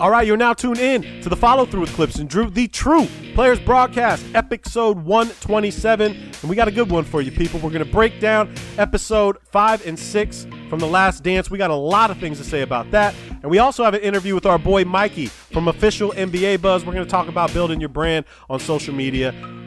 All right, you're now tuned in to the follow through with Clipps and Drew, the true players broadcast, episode 127. And we got a good one for you, people. We're going to break down episode five and six from The Last Dance. We got a lot of things to say about that. And we also have an interview with our boy Mikey from Official NBA Buzz. We're going to talk about building your brand on social media.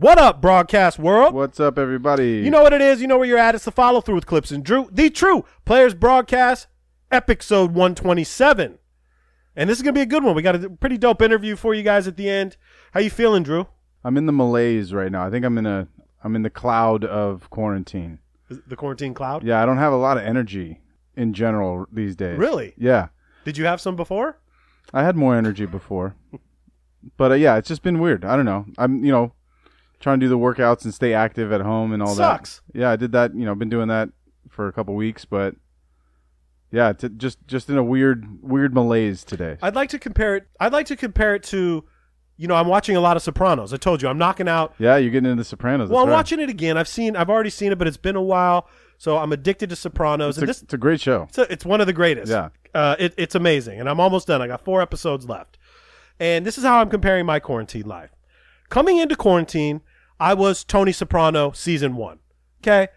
What up, broadcast world? What's up, everybody? You know what it is. You know where you're at. It's the follow through with Clipps and Drew, the true players broadcast, episode 127. And this is gonna be a good one. We got a pretty dope interview for you guys at the end. How you feeling, Drew? I'm in the malaise right now. I think I'm in a I'm in the cloud of quarantine. The quarantine cloud. Yeah, I don't have a lot of energy in general these days. Really? Yeah. Did you have some before? I had more energy before. but uh, yeah, it's just been weird. I don't know. I'm, you know, trying to do the workouts and stay active at home and all Sucks. that. Yeah, I did that, you know, been doing that for a couple weeks, but yeah, t- just just in a weird weird malaise today. I'd like to compare it. I'd like to compare it to, you know, I'm watching a lot of Sopranos. I told you I'm knocking out. yeah, you're getting into the Sopranos. Well, I'm right. watching it again. I've seen. I've already seen it, but it's been a while. So I'm addicted to Sopranos, It's a, this it's a great show. It's, a, it's one of the greatest. Yeah. Uh, it, it's amazing. And I'm almost done. I got four episodes left. And this is how I'm comparing my quarantine life. Coming into quarantine, I was Tony Soprano season one. Okay.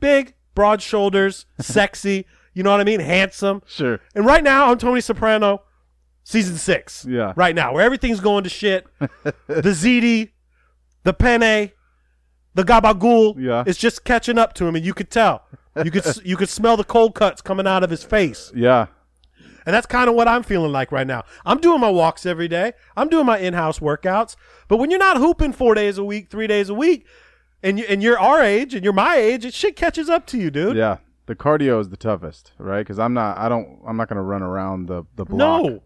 Big, broad shoulders, sexy. You know what I mean? Handsome. Sure. And right now, I'm Tony Soprano season six. Yeah. Right now, where everything's going to shit. the ziti, the Penne, the Gabagool Yeah. is just catching up to him, and you could tell. You could you could smell the cold cuts coming out of his face, Yeah. And that's kind of what I'm feeling like right now. I'm doing my walks every day. I'm doing my in-house workouts, but when you're not hooping four days a week, three days a week, and you, and you're our age and you're my age, it shit catches up to you, dude. Yeah, the cardio is the toughest, right? Because I'm not, I don't, I'm not gonna run around the the block. No,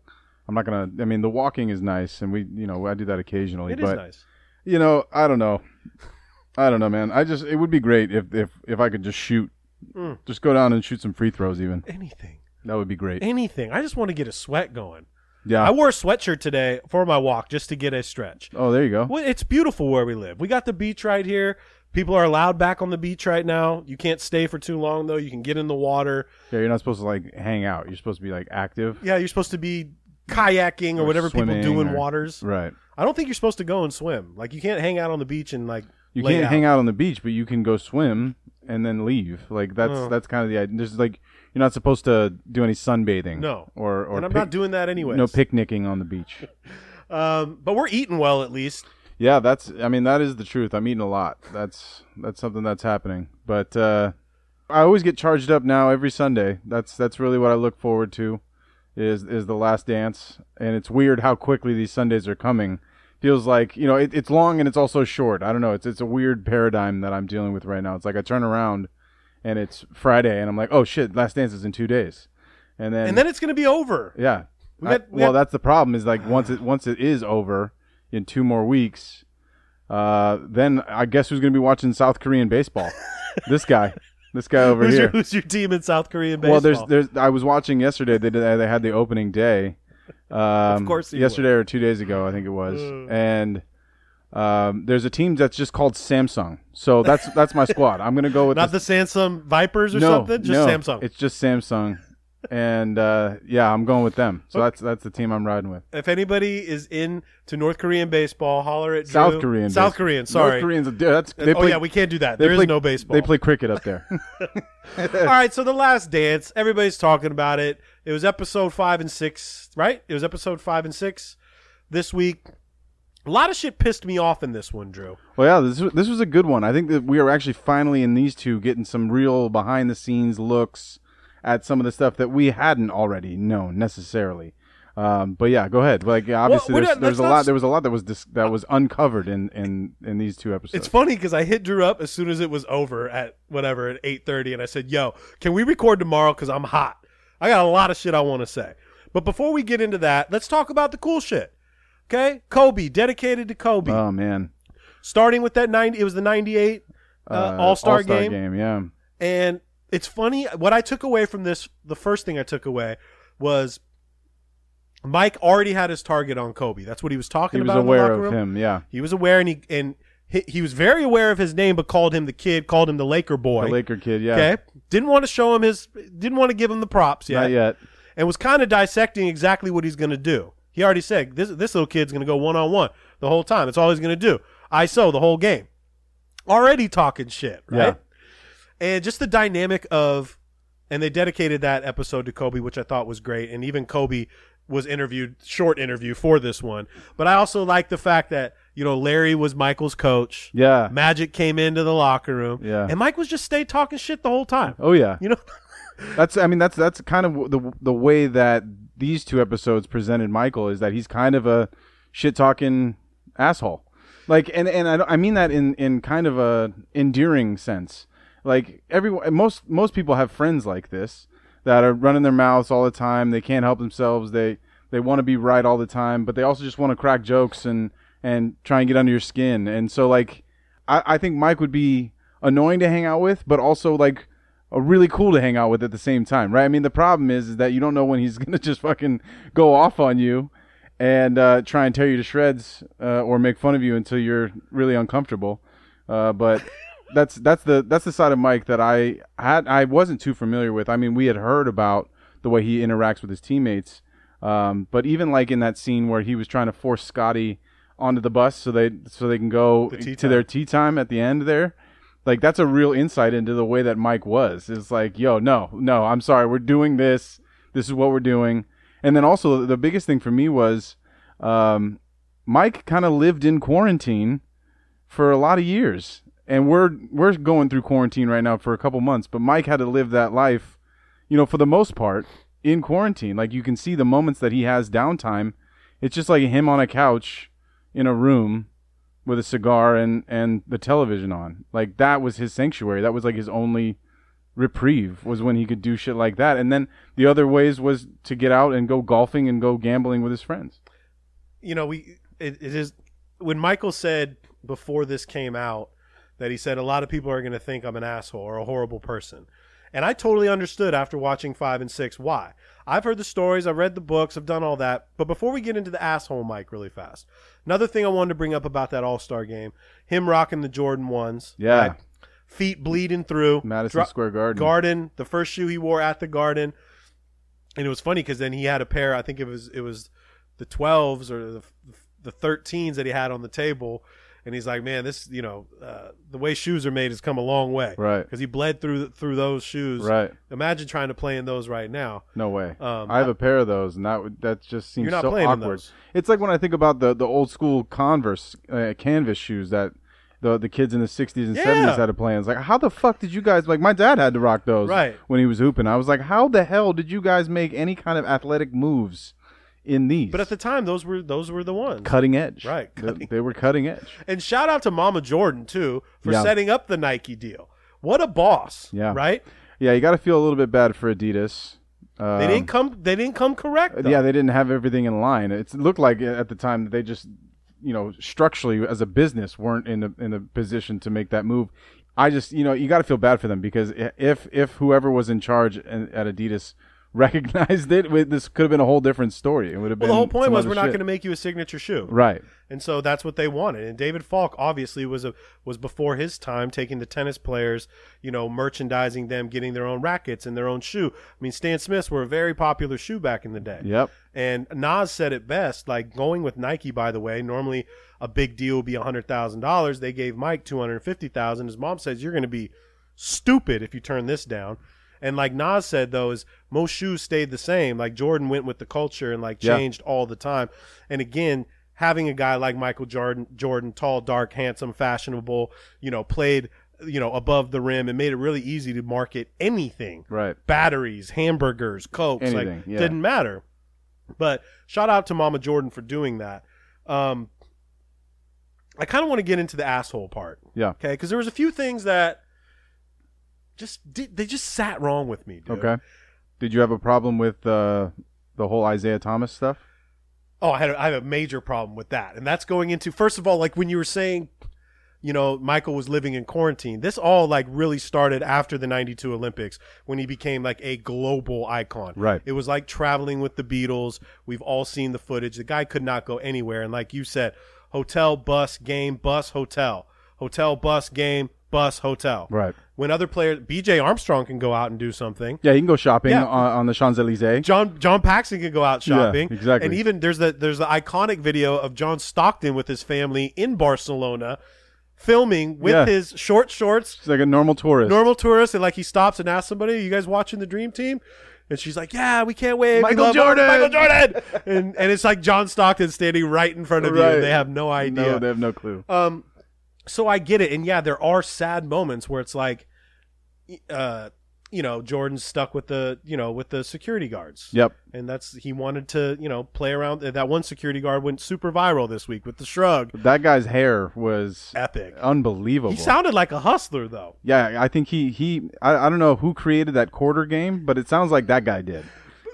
I'm not gonna. I mean, the walking is nice, and we, you know, I do that occasionally. it is but nice. you know, I don't know, I don't know, man. I just, it would be great if if if I could just shoot, Mm. just go down and shoot some free throws. Even Anything, that would be great. anything. I just want to get a sweat going. Yeah. I wore a sweatshirt today for my walk just to get a stretch. oh, there you go. Well, it's beautiful where we live. We got the beach right here. People are allowed back on the beach right now. You can't stay for too long though. You can get in the water. Yeah, you're not supposed to like hang out. You're supposed to be like active. Yeah, you're supposed to be kayaking or, Or whatever people do in or- waters. Right. I don't think you're supposed to go and swim. Like you can't hang out on the beach and like You can't out. hang out on the beach, but you can go swim and then leave. Like that's Oh. that's kind of the idea. There's like you're not supposed to do any sunbathing. No. Or or and I'm pic- not doing that anyway. no picnicking on the beach. Um, but we're eating well at least. Yeah, that's. I mean, that is the truth. I'm eating a lot. That's that's something that's happening. But uh, I always get charged up now every Sunday. That's that's really what I look forward to. Is is the last dance, and it's weird how quickly these Sundays are coming. Feels like you know it, it's long and it's also short. I don't know. It's it's a weird paradigm that I'm dealing with right now. It's like I turn around, and it's Friday, and I'm like, oh shit, last dance is in two days, and then And then it's gonna be over. yeah. We I- got- we well, got- that's the problem. Is like once it once it is over in two more weeks, uh, then I guess who's going to be watching South Korean baseball? this guy. This guy over who's, here. your, who's your team in South Korean baseball? Well, there's there's I was watching yesterday. They did they had the opening day. Um, course you yesterday or two days ago, I think it was, and um, there's a team that's just called Samsung. So that's that's my squad. I'm gonna go with not the, the Samsung Vipers or no, something. Just no, Samsung. It's just Samsung, and uh, yeah, I'm going with them. So that's that's the team I'm riding with. if anybody is in to North Korean baseball, holler at South Drew. Korean. South baseball. Korean. Sorry. North Koreans. That's they oh play, yeah, we can't do that. There is play- no baseball. They play cricket up there. All right, so the last dance, everybody's talking about it. It was episode five and six, right? It was episode five and six this week. A lot of shit pissed me off in this one, Drew. Well, yeah, this was, this was a good one. I think that we are actually finally in these two getting some real behind the scenes looks at some of the stuff that we hadn't already known necessarily. Um, but yeah, go ahead. Like obviously, we're there's, not- there's a lot. There was a lot that was dis- that was uncovered in in in these two episodes. It's funny because I hit Drew up as soon as it was over at whatever at eight thirty, and I said, "Yo, can we record tomorrow? Because I'm hot. I got a lot of shit I want to say." But before we get into that, let's talk about the cool shit. Okay, Kobe, dedicated to Kobe, oh man, starting with that ninety. It was the ninety-eight uh, All Star All-Star game. Yeah, And it's funny what I took away from this. The first thing I took away was Mike already had his target on Kobe. That's what he was talking he was about. in the aware of room. him. Yeah, He was aware, and he and he, he was very aware of his name, but called him the kid, called him the Laker boy. the Laker kid. Yeah, Okay, didn't want to show him his, didn't want to give him the props yet, not yet. and was kind of dissecting exactly what he's going to do. He already said this this little kid's going to go one on one the whole time. That's all he's going to do. ISO the whole game. Already talking shit, right? Yeah. And just the dynamic of, and they dedicated that episode to Kobe, which I thought was great. And even Kobe was interviewed, short interview for this one. But I also like the fact that you know Larry was Michael's coach. Yeah. Magic came into the locker room. Yeah. And Mike was just stayed talking shit the whole time. Oh yeah. You know. That's I mean that's that's kind of the the way that these two episodes presented Michael is that he's kind of a shit talking asshole. Like and and I, I mean that in in kind of a endearing sense. Like everyone most most people have friends like this that are running their mouths all the time. They can't help themselves. They they want to be right all the time, but they also just want to crack jokes and and try and get under your skin. And so like I, I think Mike would be annoying to hang out with, but also like a really cool to hang out with at the same time, right? I mean, the problem is, is that you don't know when he's gonna just fucking go off on you and uh, try and tear you to shreds uh, or make fun of you until you're really uncomfortable. Uh, but that's that's the that's the side of Mike that I had I wasn't too familiar with. I mean, we had heard about the way he interacts with his teammates, um, but even like in that scene where he was trying to force Scotty onto the bus so they so they can go tea to their tea time at the end there. Like that's a real insight into the way that Mike was. It's like, yo, no, no, I'm sorry, we're doing this. This is what we're doing. And then also the biggest thing for me was um, Mike kind of lived in quarantine for a lot of years, and we're we're going through quarantine right now for a couple months. But Mike had to live that life, you know, for the most part in quarantine. Like you can see the moments that he has downtime. It's just like him on a couch in a room with a cigar and and the television on. Like that was his sanctuary. That was like his only reprieve was when he could do shit like that. And then the other ways was to get out and go golfing and go gambling with his friends. you know, we it, it is when Michael said before this came out that he said a lot of people are going to think I'm an asshole or a horrible person. And I totally understood after watching 5 and 6 why. I've heard the stories, I've read the books, I've done all that. But before we get into the asshole Mike really fast. Another thing I wanted to bring up about that All-Star game, him rocking the Jordan 1s. Yeah. right? Feet bleeding through. Madison Dro- Square Garden. Garden, the first shoe he wore at the Garden, and it was funny because then he had a pair. I think it was it was the twelves or the the thirteens that he had on the table, and he's like, "Man, this you know uh, the way shoes are made has come a long way, Right. Because he bled through through those shoes, Right. Imagine trying to play in those right now. No way. Um, I have a pair of those, and that that just seems You're not so playing in awkward. those. It's like when I think about the the old school Converse uh, canvas shoes that the the kids in the '60s and Yeah. '70s had to play in. It's like, how the fuck did you guys like? My dad had to rock those, Right. When he was hooping, I was like, how the hell did you guys make any kind of athletic moves in these? But at the time, those were those were the ones. cutting edge, Right, They- cutting- They, were cutting edge. And shout out to Mama Jordan too for Yeah. setting up the Nike deal. What a boss, Yeah. right? Yeah, you got to feel a little bit bad for Adidas. Um, They didn't come. They didn't come correct. Though. Yeah, they didn't have everything in line. It looked like at the time that they just, you know, structurally as a business weren't in the in the position to make that move. I just you know you got to feel bad for them because if if whoever was in charge at at Adidas recognized it, we- this could have been a whole different story. It would have Well, been the whole point was we're not going to make you a signature shoe. right. And so that's what they wanted. And David Falk obviously was a was before his time taking the tennis players, you know, merchandising them, getting their own rackets and their own shoe. I mean, Stan Smiths were a very popular shoe back in the day. Yep. And Nas said it best, like going with Nike, by the way, normally a big deal would be hundred thousand dollars. They gave Mike two hundred fifty thousand. His mom says you're gonna be stupid if you turn this down. And like Nas said though, is most shoes stayed the same. Like Jordan went with the culture and like changed all the time. And again, having a guy like Michael Jordan, Jordan, tall, dark, handsome, fashionable, you know, played, you know, above the rim and made it really easy to market anything. Right. Batteries, hamburgers, cokes, Anything, like yeah. didn't matter. But shout out to Mama Jordan for doing that. Um, I kind of want to get into the asshole part. Yeah. Okay, because there was a few things that just did, they just sat wrong with me, dude. Okay. Did you have a problem with uh, the whole Isiah Thomas stuff? Oh, I had a, I have a major problem with that, and that's going into first of all, like when you were saying, you know, Michael was living in quarantine. This all like really started after the '92 Olympics when he became like a global icon. Right. It was like traveling with the Beatles. We've all seen the footage. The guy could not go anywhere, and like you said, hotel, bus, game, bus, hotel, hotel, bus, game, bus, hotel. Right. When other players, B.J. Armstrong can go out and do something. Yeah, you can go shopping Yeah. on, on the Champs Elysees. John John Paxson could go out shopping. Yeah, exactly. And even there's the there's the iconic video of John Stockton with his family in Barcelona filming with Yeah. his short shorts, It's like a normal tourist. normal tourist, and like he stops and asks somebody, "You guys watching the Dream Team?" And she's like, "Yeah, we can't wait. We Michael love Jordan!" Michael Jordan!" and and it's like John Stockton standing right in front of you, Right. and they have no idea. No, they have no clue. Um, so I get it, and yeah, there are sad moments where it's like, uh, you know, Jordan's stuck with the, you know, with the security guards. Yep. And that's he wanted to, you know, play around. That one security guard went super viral this week with the shrug. That guy's hair was Epic. unbelievable. He sounded like a hustler though. yeah, I think he he I, I don't know who created that quarter game, but it sounds like that guy did.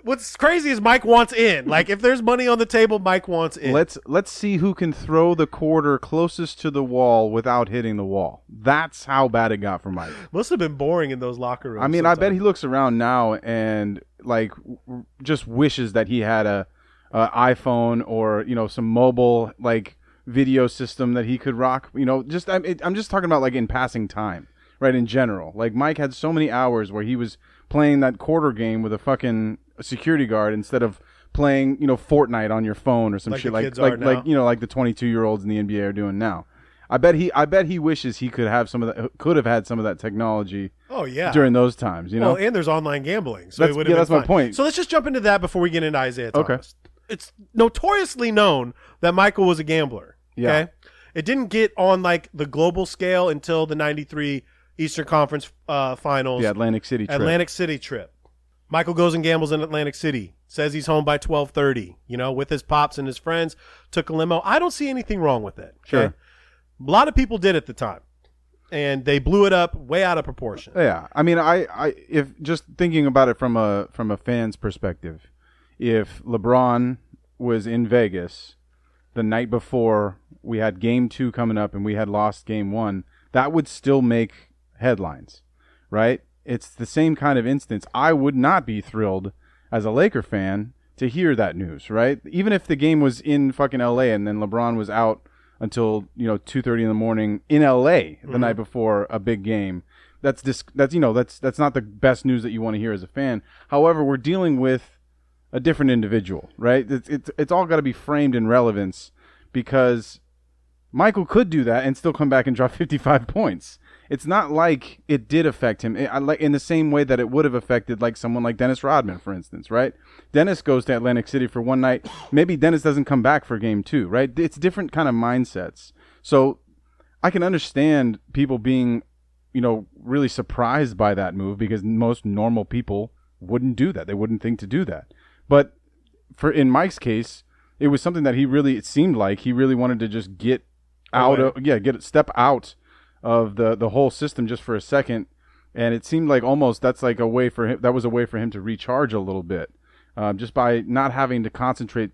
What's crazy is Mike wants in. Like if there's money on the table, Mike wants in. Let's let's see who can throw the quarter closest to the wall without hitting the wall. That's how bad it got for Mike. Must have been boring in those locker rooms. I mean, I bet he looks around now and like w- just wishes that he had a, a iPhone or you know some mobile like video system that he could rock. You know, just I'm it, I'm just talking about like in passing time, right? In general, like Mike had so many hours where he was playing that quarter game with a fucking security guard instead of playing you know Fortnite on your phone or some Like shit like like like you know like the 22 year olds in the NBA are doing now. I bet he I bet he wishes he could have some of that could have had some of that technology Oh yeah. during those times. You know, Well, and there's online gambling, so That's- it would yeah, that's my point. So let's just jump into that before we get into Isiah Thomas. Okay. It's notoriously known that Michael was a gambler. Yeah. Okay. It didn't get on like the global scale until the '93 Eastern Conference uh, Finals. the Atlantic City trip. Atlantic City trip. Michael goes and gambles in Atlantic City. Says he's home by twelve thirty. You know, with his pops and his friends. Took a limo. I don't see anything wrong with it. okay? Sure. A lot of people did at the time, and they blew it up way out of proportion. Yeah, I mean, I, I, if just thinking about it from a from a fan's perspective, if LeBron was in Vegas the night before we had Game Two coming up and we had lost Game One, that would still make headlines, right? It's the same kind of instance. I would not be thrilled as a Laker fan to hear that news, right? Even if the game was in fucking LA and then LeBron was out until you know two thirty in the morning in LA the mm-hmm. night before a big game. That's dis- that's you know that's that's not the best news that you want to hear as a fan. However, we're dealing with a different individual, right? It's it's, it's all got to be framed in relevance because Michael could do that and still come back and drop 55 points. It's not like it did affect him I- I like in the same way that it would have affected like someone like Dennis Rodman, for instance, right? Dennis goes to Atlantic City for one night. Maybe Dennis doesn't come back for game two, right? It's different kind of mindsets. So I can understand people being, you know, really surprised by that move because most normal people wouldn't do that. They wouldn't think to do that. But for in Mike's case, it was something that he really it seemed like he really wanted to just get out of yeah, get step out of the the whole system just for a second. And it seemed like almost that's like a way for him that was a way for him to recharge a little bit. Um, just by not having to concentrate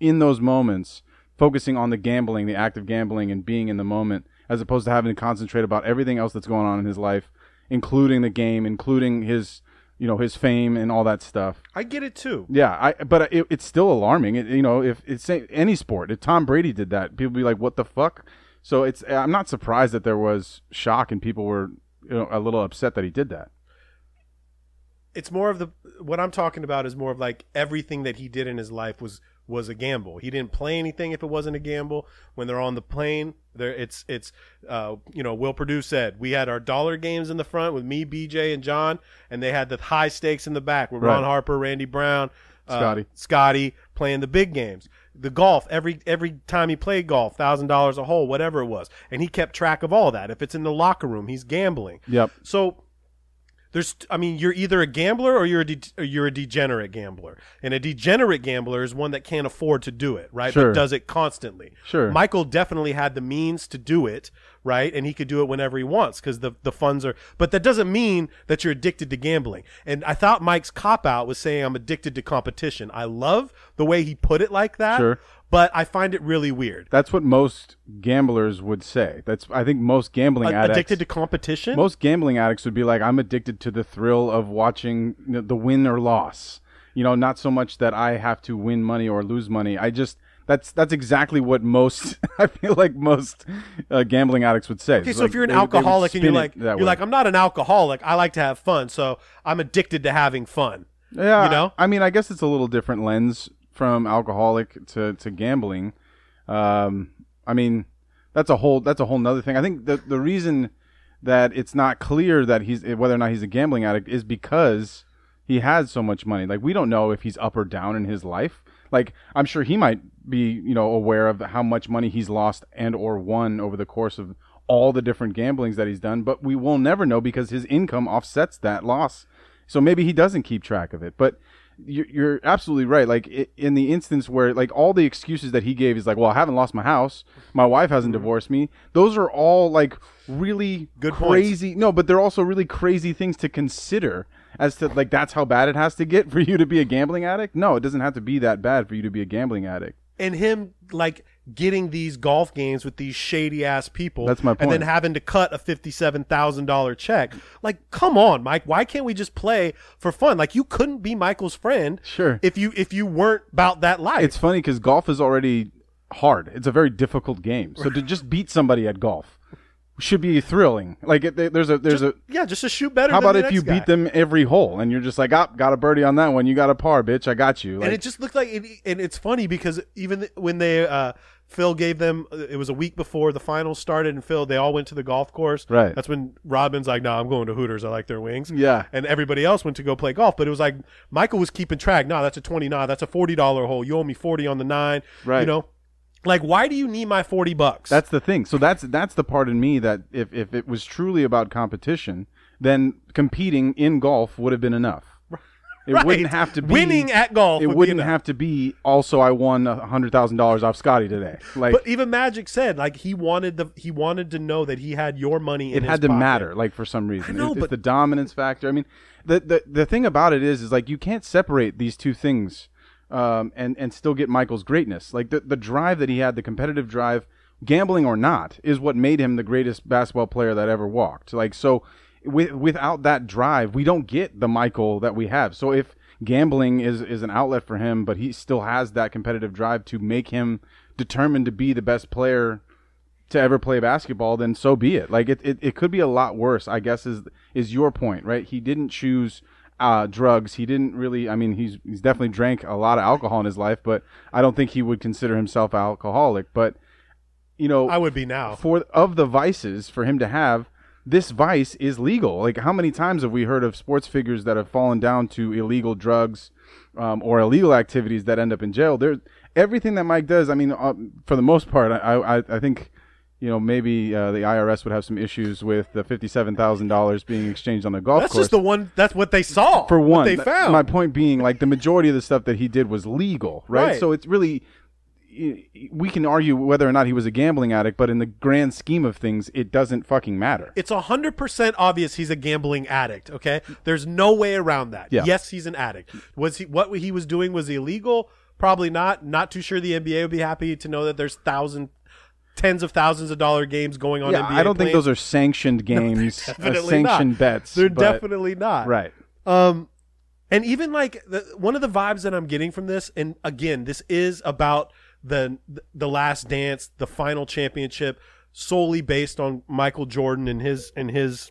in those moments, focusing on the gambling, the act of gambling and being in the moment as opposed to having to concentrate about everything else that's going on in his life, including the game, including his you know his fame and all that stuff. I get it too. Yeah, I but it, it's still alarming. It, you know, if it's any sport, if Tom Brady did that, people be like, "What the fuck?" So it's I'm not surprised that there was shock and people were you know, a little upset that he did that. It's more of the what I'm talking about is more of like everything that he did in his life was was a gamble. He didn't play anything if it wasn't a gamble. When they're on the plane, there it's it's uh, you know Will Perdue said we had our dollar games in the front with me, BJ, and John, and they had the high stakes in the back with Ron Harper, Randy Brown, uh, Scotty. Scotty playing the big games. The golf every every time he played golf, thousand dollars a hole, whatever it was, and he kept track of all that. If it's in the locker room, he's gambling. Yep. So there's, I mean, you're either a gambler or you're a de- or you're a degenerate gambler, and a degenerate gambler is one that can't afford to do it, right? Sure. But does it constantly. Sure. Michael definitely had the means to do it, right? And he could do it whenever he wants because the the funds are. But that doesn't mean that you're addicted to gambling. And I thought Mike's cop out was saying I'm addicted to competition. I love the way he put it like that. Sure. But I find it really weird. That's what most gamblers would say. That's I think most gambling A- addicts addicted to competition. most gambling addicts would be like I'm addicted to the thrill of watching you know, the win or loss. You know, not so much that I have to win money or lose money. I just that's that's exactly what most I feel like most uh, gambling addicts would say. Okay, so like if you're an they- they alcoholic and you're like you're way. like I'm not an alcoholic, I like to have fun, so I'm addicted to having fun. Yeah, You know? I mean, I guess it's a little different lens from alcoholic to, to gambling. Um, I mean, that's a whole that's a whole nother thing. I think the the reason that it's not clear that he's whether or not he's a gambling addict is because he has so much money. Like we don't know if he's up or down in his life. Like I'm sure he might be, you know, aware of how much money he's lost and or won over the course of all the different gamblings that he's done, but we will never know because his income offsets that loss. So maybe he doesn't keep track of it. But you're, you're absolutely right. Like in the instance where like all the excuses that he gave is like, well, I haven't lost my house, my wife hasn't divorced me. Those are all like really Mm-hmm. Good points. crazy. No, but they're also really crazy things to consider as to like that's how bad it has to get for you to be a gambling addict. No, it doesn't have to be that bad for you to be a gambling addict. And him like getting these golf games with these shady ass people. That's my point. And then having to cut a fifty seven thousand dollar check. Like, come on, Mike. Why can't we just play for fun? Like you couldn't be Michael's friend Sure. if you if you weren't about that life. It's funny because golf is already hard. It's a very difficult game. So to just beat somebody at golf should be thrilling. Like it, there's a there's a yeah, just to shoot better. How about if you guy. beat them every hole and you're just like, ah, got a birdie on that one, you got a par, bitch, I got you. Like, and it just looked like it, and it's funny because even when they uh Phil gave them uh, it was a week before the finals started and Phil they all went to the golf course Right. that's when Robin's like nah I'm going to Hooters I like their wings Yeah. and everybody else went to go play golf but it was like Michael was keeping track nah that's a 29 that's a $40 hole you owe me 40 on the 9 Right. you know like why do you need my 40 bucks that's the thing. So that's that's the part in me that if if it was truly about competition, then competing in golf would have been enough. It Right. wouldn't have to be winning at golf It would wouldn't have to be. Also, I won a hundred thousand dollars off Scotty today. Like but even Magic said like he wanted the he wanted to know that he had your money in it had to pocket. matter like for some reason I know, It- it's but- the dominance factor i mean the, the the thing about it is is like you can't separate these two things um, and and still get michael's greatness like the, the drive that he had the competitive drive gambling or not is what made him the greatest basketball player that ever walked like so with, without that drive we don't get the michael that we have so if gambling is is an outlet for him but he still has that competitive drive to make him determined to be the best player to ever play basketball, then so be it. Like it, it, it could be a lot worse. I guess is is your point, right? He didn't choose uh, drugs. He didn't really. I mean, he's he's definitely drank a lot of alcohol in his life, but I don't think he would consider himself alcoholic. But you know, I would be now for of the vices for him to have this vice is legal. Like how many times have we heard of sports figures that have fallen down to illegal drugs um, or illegal activities that end up in jail? There's everything that mike does i mean uh, for the most part i i, I think you know maybe uh, the irs would have some issues with the $57000 being exchanged on the golf that's course. That's just the one that's what they saw for one they th- found. my point being like the majority of the stuff that he did was legal right, Right. so it's really we can argue whether or not he was a gambling addict but in the grand scheme of things it doesn't fucking matter it's a hundred percent obvious he's a gambling addict. Okay, there's no way around that. Yeah. Yes, he's an addict. Was he what he was doing was illegal? Probably not. Not too sure the NBA would be happy to know that there's thousand tens of thousands of dollar games going on. yeah, NBA I don't think those are sanctioned games, uh, definitely not. sanctioned bets. They're but- definitely not. right. Um, and even like the, one of the vibes that I'm getting from this, and again, this is about the the last dance, the final championship, solely based on Michael Jordan and his and his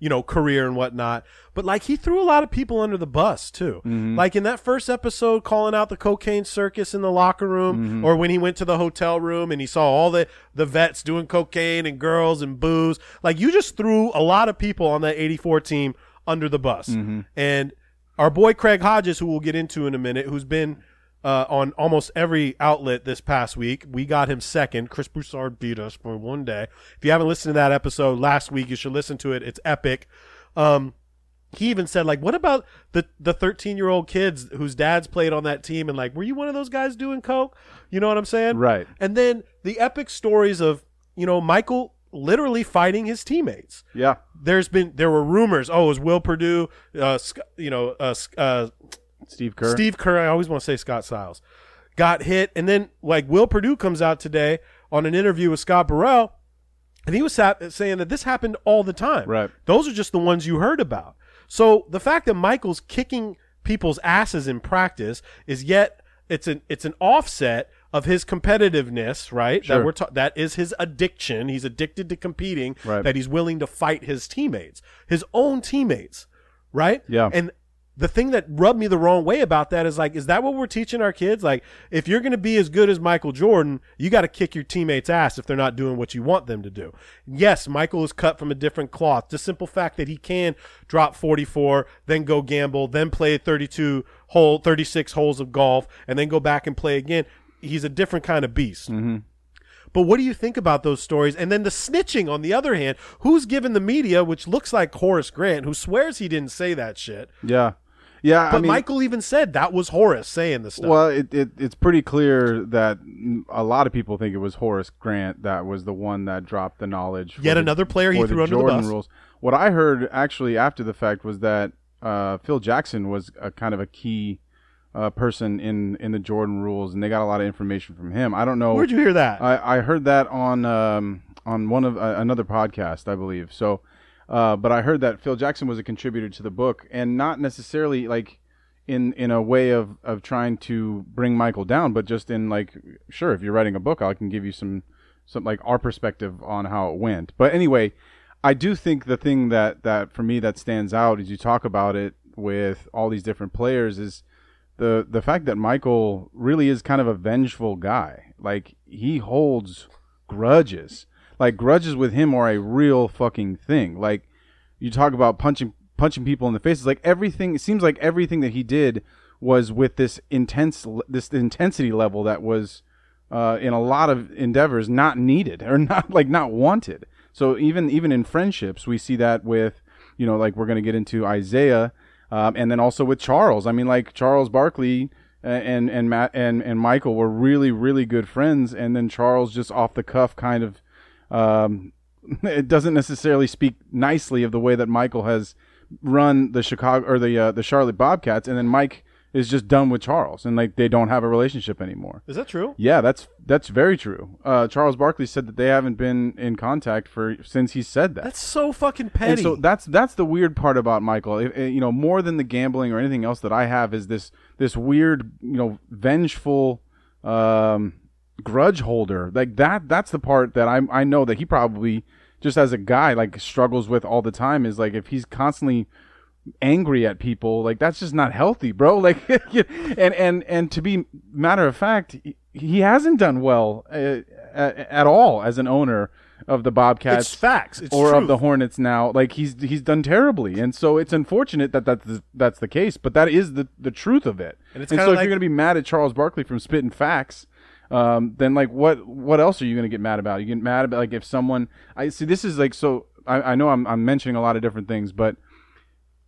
you know career and whatnot. But like he threw a lot of people under the bus too. Mm-hmm. Like in that first episode, calling out the cocaine circus in the locker room, mm-hmm. or when he went to the hotel room and he saw all the the vets doing cocaine and girls and booze. Like you just threw a lot of people on that '84 team under the bus. Mm-hmm. And our boy Craig Hodges, who we'll get into in a minute, who's been uh, on almost every outlet this past week. We got him second. Chris Broussard beat us for one day. If you haven't listened to that episode last week, you should listen to it. It's epic. Um, he even said like, "What about the the 13 year old kids whose dads played on that team? And like, were you one of those guys doing coke? You know what I'm saying? Right. And then the epic stories of you know Michael literally fighting his teammates Yeah. there's been there were rumors. Oh, it was Will Perdue, uh, you know, uh, uh, Steve Kerr. Steve Kerr. I always want to say Scott Siles got hit, and then like Will Perdue comes out today on an interview with Scott Burrell, and he was sa- saying that this happened all the time. Right. Those are just the ones you heard about. So the fact that Michael's kicking people's asses in practice is yet it's an it's an offset of his competitiveness, right? That we're ta- that is his addiction. He's addicted to competing. Right. That he's willing to fight his teammates, his own teammates, right? Yeah. And the thing that rubbed me the wrong way about that is like, is that what we're teaching our kids? Like, if you're going to be as good as Michael Jordan, you got to kick your teammates' ass if they're not doing what you want them to do. Yes, Michael is cut from a different cloth. The simple fact that he can drop 44, then go gamble, then play 32 hole, 36 holes of golf, and then go back and play again. He's a different kind of beast. Mm-hmm. But what do you think about those stories? And then the snitching on the other hand, who's given the media, which looks like Horace Grant, who swears he didn't say that shit. Yeah. Yeah. But I mean, Michael even said that was Horace saying the stuff. Well, it, it it's pretty clear that a lot of people think it was Horace Grant that was the one that dropped the knowledge. Yet the- another player he threw under the bus. rules. What I heard actually after the fact was that uh, Phil Jackson was a kind of a key uh, person in in the Jordan rules, and they got a lot of information from him. I don't know. Where'd you hear that? I, I heard that on um, on one of uh, another podcast, I believe. So, uh, but I heard that Phil Jackson was a contributor to the book, and not necessarily like in in a way of of trying to bring Michael down, but just in like, sure, if you're writing a book, I can give you some some like our perspective on how it went. But anyway, I do think the thing that that for me that stands out as you talk about it with all these different players is the the fact that Michael really is kind of a vengeful guy. Like he holds grudges. Like grudges with him are a real fucking thing. Like you talk about punching punching people in the faces. Like everything. It seems like everything that he did was with this intense this intensity level that was uh, in a lot of endeavors not needed or not like not wanted. So even even in friendships, we see that with you know like we're going to get into Isiah, um, and then also with Charles. I mean, like Charles Barkley and and Matt and and Michael were really really good friends, and then Charles just off the cuff kind of. Um, it doesn't necessarily speak nicely of the way that Michael has run the Chicago or the uh, the Charlotte Bobcats, and then Mike is just done with Charles, and like they don't have a relationship anymore. Is that true? Yeah, that's that's very true. Uh, Charles Barkley said that they haven't been in contact for since he said that. That's so fucking petty. and so that's that's the weird part about Michael. If- eh, you know, more than the gambling or anything else that I have is this this weird, you know, vengeful um, grudge holder. Like that. That's the part that I I know that he probably just as a guy like struggles with all the time. Is like if he's constantly angry at people like that's just not healthy bro like and and and to be matter of fact he- hasn't done well uh, at, at all as an owner of the bobcats it's facts. It's or truth. of the hornets now like he's he's done terribly and so it's unfortunate that that's the, that's the case but that is the the truth of it And and, so kinda if you're going to be mad at charles barkley from spitting facts um, then like what what else are you to get mad about you get mad about like if someone i see this is like so i, I know I'm, I'm mentioning a lot of different things but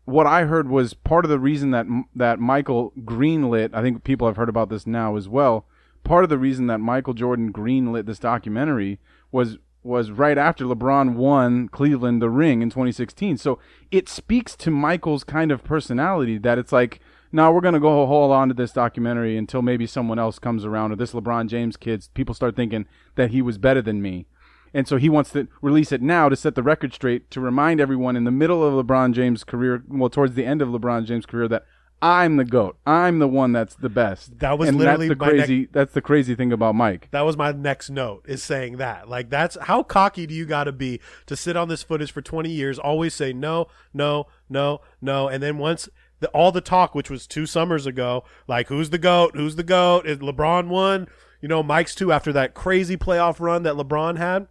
what I heard was part of the reason that that Michael greenlit. I think people have heard about this now as well. Part of the reason that Michael Jordan greenlit this documentary was was right after LeBron won Cleveland the ring in 2016. So it speaks to Michael's kind of personality that it's like no, we're gonna go hold on to this documentary until maybe someone else comes around or this LeBron James kids. People start thinking that he was better than me, and so he wants to release it now to set the record straight to remind everyone in the middle of LeBron James' career, well, towards the end of LeBron James' career, that I'm the goat. I'm the one that's the best. That was and literally that's the crazy. that's the crazy thing about Mike. That was my next note is saying that. Like that's how cocky do you got to be to sit on this footage for 20 years always say no, no, no, no and then once the, all the talk which was 2 summers ago, like who's the goat? Who's the goat? Is LeBron one? You know, Mike's two after that crazy playoff run that LeBron had.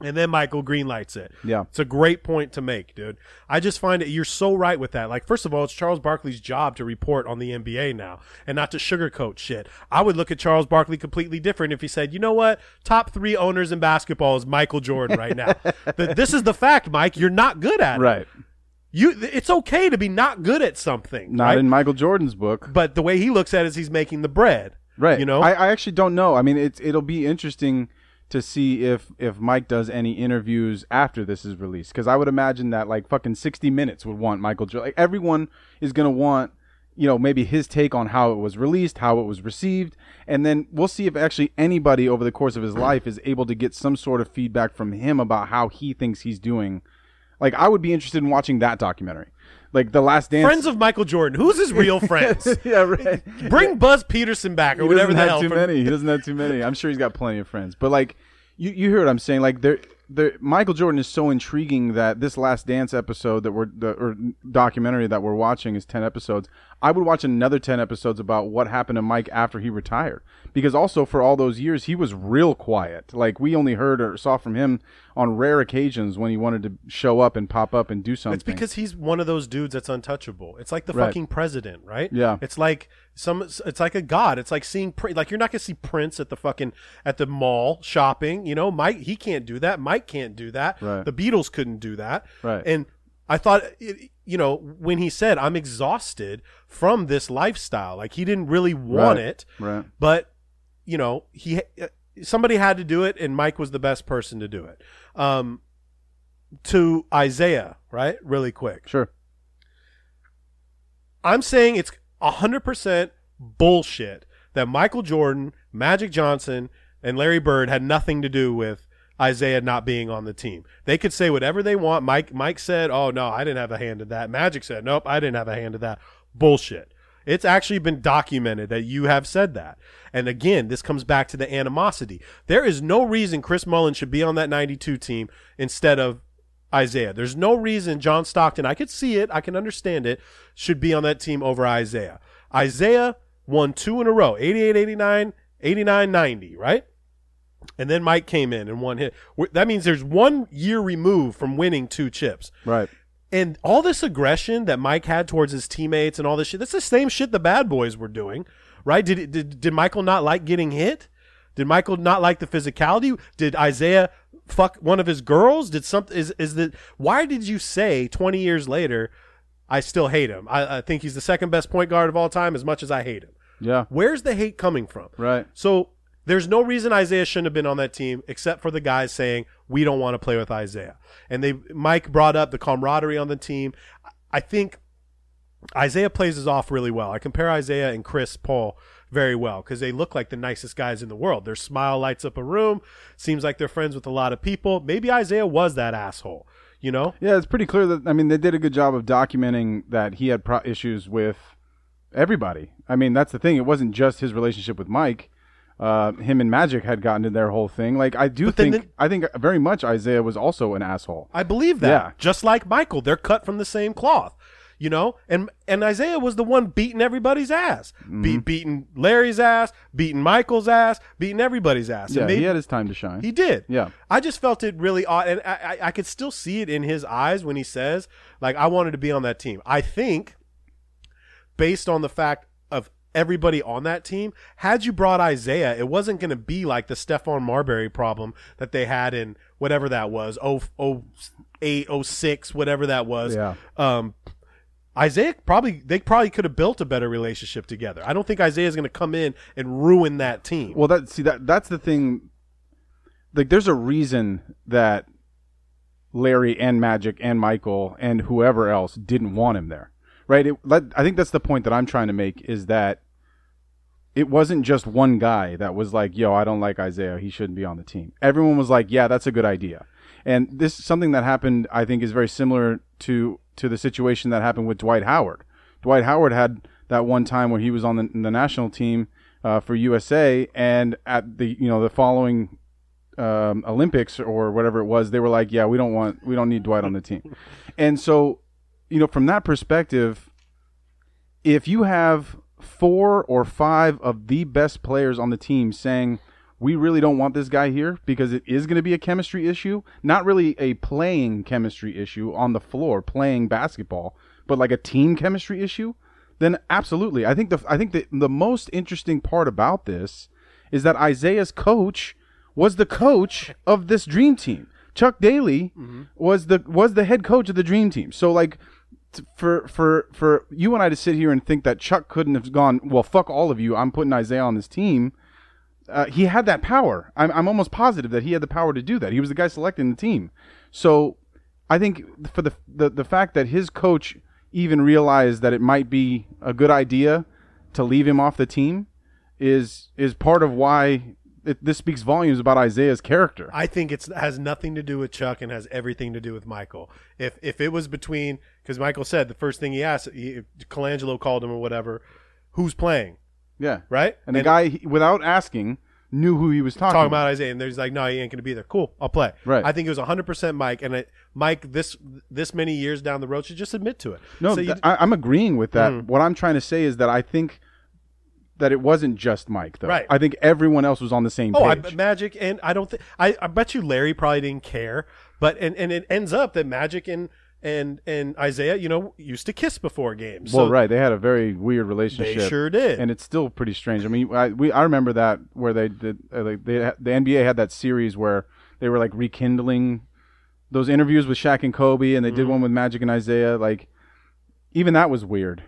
And then Michael greenlights it. Yeah. It's a great point to make, dude. I just find it, you're so right with that. Like, first of all, it's Charles Barkley's job to report on the NBA now and not to sugarcoat shit. I would look at Charles Barkley completely different if he said, you know what? Top three owners in basketball is Michael Jordan right now. Th- this is the fact, Mike. You're not good at it. Right. You, it's okay to be not good at something. Not right? in Michael Jordan's book. But the way he looks at it is he's making the bread. Right. You know? I, I actually don't know. I mean, it's it'll be interesting to see if if Mike does any interviews after this is released because I would imagine that like fucking 60 minutes would want Michael Jordan. Like everyone is gonna want you know maybe his take on how it was released, how it was received, and then we'll see if actually anybody over the course of his life is able to get some sort of feedback from him about how he thinks he's doing. Like I would be interested in watching that documentary. Like the last dance. friends of Michael Jordan. Who's his real friends? yeah, right. Bring Buzz Peterson back or he whatever the hell. too from- many. He doesn't have too many. I'm sure he's got plenty of friends. But like, you you hear what I'm saying? Like, there, there. Michael Jordan is so intriguing that this Last Dance episode that we're the or documentary that we're watching is ten episodes. I would watch another ten episodes about what happened to Mike after he retired, because also for all those years he was real quiet. Like we only heard or saw from him on rare occasions when he wanted to show up and pop up and do something. It's because he's one of those dudes that's untouchable. It's like the Right. fucking president, right? Yeah. It's like some. It's like a god. It's like seeing like you're not gonna see Prince at the fucking at the mall shopping. You know, Mike he can't do that. Mike can't do that. Right. The Beatles couldn't do that. Right. And I thought, it, you know, when he said I'm exhausted from this lifestyle, like he didn't really want Right. it, right. but you know he uh, somebody had to do it and mike was the best person to do it. Um to isiah right? Really quick. Sure. i'm saying it's 100% bullshit that michael jordan magic johnson and larry bird had nothing to do with isiah not being on the team. They could say whatever they want. Mike mike said oh no i didn't have a hand in that. Magic said nope i didn't have a hand in that. Bullshit. It's actually been documented that you have said that. And again, this comes back to the animosity. There is no reason Chris Mullin should be on that 92 team instead of Isiah. There's no reason John Stockton, I could see it, I can understand it, should be on that team over Isiah. Isiah won two in a row 88 89, 89 90, right? And then Mike came in and won hit. That means there's one year removed from winning two chips. Right. And all this aggression that Mike had towards his teammates and all this shit, that's the same shit the bad boys were doing, right? Did, did, did Michael not like getting hit? Did Michael not like the physicality? Did Isiah fuck one of his girls? Did something, is, is that, why did you say 20 years later, I still hate him? I, I think he's the second best point guard of all time as much as I hate him. Yeah. Where's the hate coming from? Right. So there's no reason Isiah shouldn't have been on that team except for the guys saying we don't want to play with Isiah. And they Mike brought up the camaraderie on the team. I think Isiah plays his off really well. I compare Isiah and Chris Paul very well because they look like the nicest guys in the world. Their smile lights up a room. Seems like they're friends with a lot of people. Maybe Isiah was that asshole. You know? Yeah, it's pretty clear that I mean they did a good job of documenting that he had pro- issues with everybody. I mean that's the thing; it wasn't just his relationship with Mike. Uh, him and Magic had gotten to their whole thing. Like I do then think, I think very much Isiah was also an asshole. I believe that. Yeah. Just like Michael, they're cut from the same cloth. You know, and and Isiah was the one beating everybody's ass, Mm-hmm. Be, beating Larry's ass, beating Michael's ass, beating everybody's ass. Yeah, maybe- he had his time to shine. He did. Yeah. I just felt it really odd, and I, I, I could still see it in his eyes when he says, like, I wanted to be on that team. I think, based on the fact of everybody on that team, had you brought Isiah, it wasn't going to be like the Stephon Marbury problem that they had in whatever that was, oh, oh, eight, oh, six, whatever that was. Yeah. Um, Isiah probably they probably could have built a better relationship together. I don't think Isiah is going to come in and ruin that team. Well, that see that that's the thing. Like, there's a reason that Larry and Magic and Michael and whoever else didn't want him there, right? It, I think that's the point that I'm trying to make is that it wasn't just one guy that was like, "Yo, I don't like Isiah. He shouldn't be on the team." Everyone was like, "Yeah, that's a good idea." And this something that happened, I think, is very similar to to the situation that happened with Dwight Howard. Dwight Howard had that one time where he was on the, the national team uh, for USA, and at the you know the following um, Olympics or whatever it was, they were like, "Yeah, we don't want, we don't need Dwight on the team." and so, you know, from that perspective, if you have four or five of the best players on the team saying, "We really don't want this guy here because it is going to be a chemistry issue, not really a playing chemistry issue on the floor playing basketball, but like a team chemistry issue," then absolutely. I think the I think the the most interesting part about this is that Isiah's coach was the coach of this dream team. Chuck Daly mm-hmm. was the was the head coach of the dream team. So like for for for you and I to sit here and think that Chuck couldn't have gone, well, fuck all of you. I'm putting Isiah on this team. Uh, he had that power. I'm, I'm almost positive that he had the power to do that. He was the guy selecting the team. So I think for the, the the fact that his coach even realized that it might be a good idea to leave him off the team is is part of why it, this speaks volumes about Isiah's character. I think it has nothing to do with Chuck and has everything to do with Michael. If if it was between because Michael said the first thing he asked, he, Colangelo called him or whatever, who's playing, yeah, right? And the guy, he- without asking, knew who he was talking, talking about Isiah, and there's like, no, he ain't going to be there. Cool, I'll play. Right. I think it was 100 percent Mike, and Mike this this many years down the road should just admit to it. No, So you- th- I, I'm agreeing with that. Mm. What I'm trying to say is that I think that it wasn't just Mike, though. Right. I think everyone else was on the same Oh, I, page. Magic and I don't think I, I bet you Larry probably didn't care, but and, and it ends up that Magic and and and Isiah, you know, used to kiss before games. well, So right. They had a very weird relationship. They sure did. and it's still pretty strange. I mean, I we I remember that where they did uh, like they the NBA had that series where they were like rekindling those interviews with Shaq and Kobe, and they Mm-hmm. did one with Magic and Isiah. Like, even that was weird.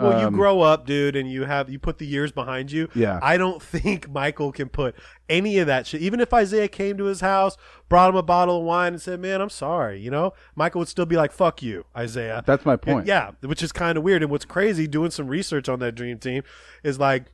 Well, you Um, grow up, dude, and you have you put the years behind you. Yeah. I don't think Michael can put any of that shit. Even if Isiah came to his house, brought him a bottle of wine, and said, "Man, I'm sorry," you know, Michael would still be like, "Fuck you, Isiah." That's my And- point. yeah, which is kind of weird. And what's crazy, doing some research on that dream team, is like,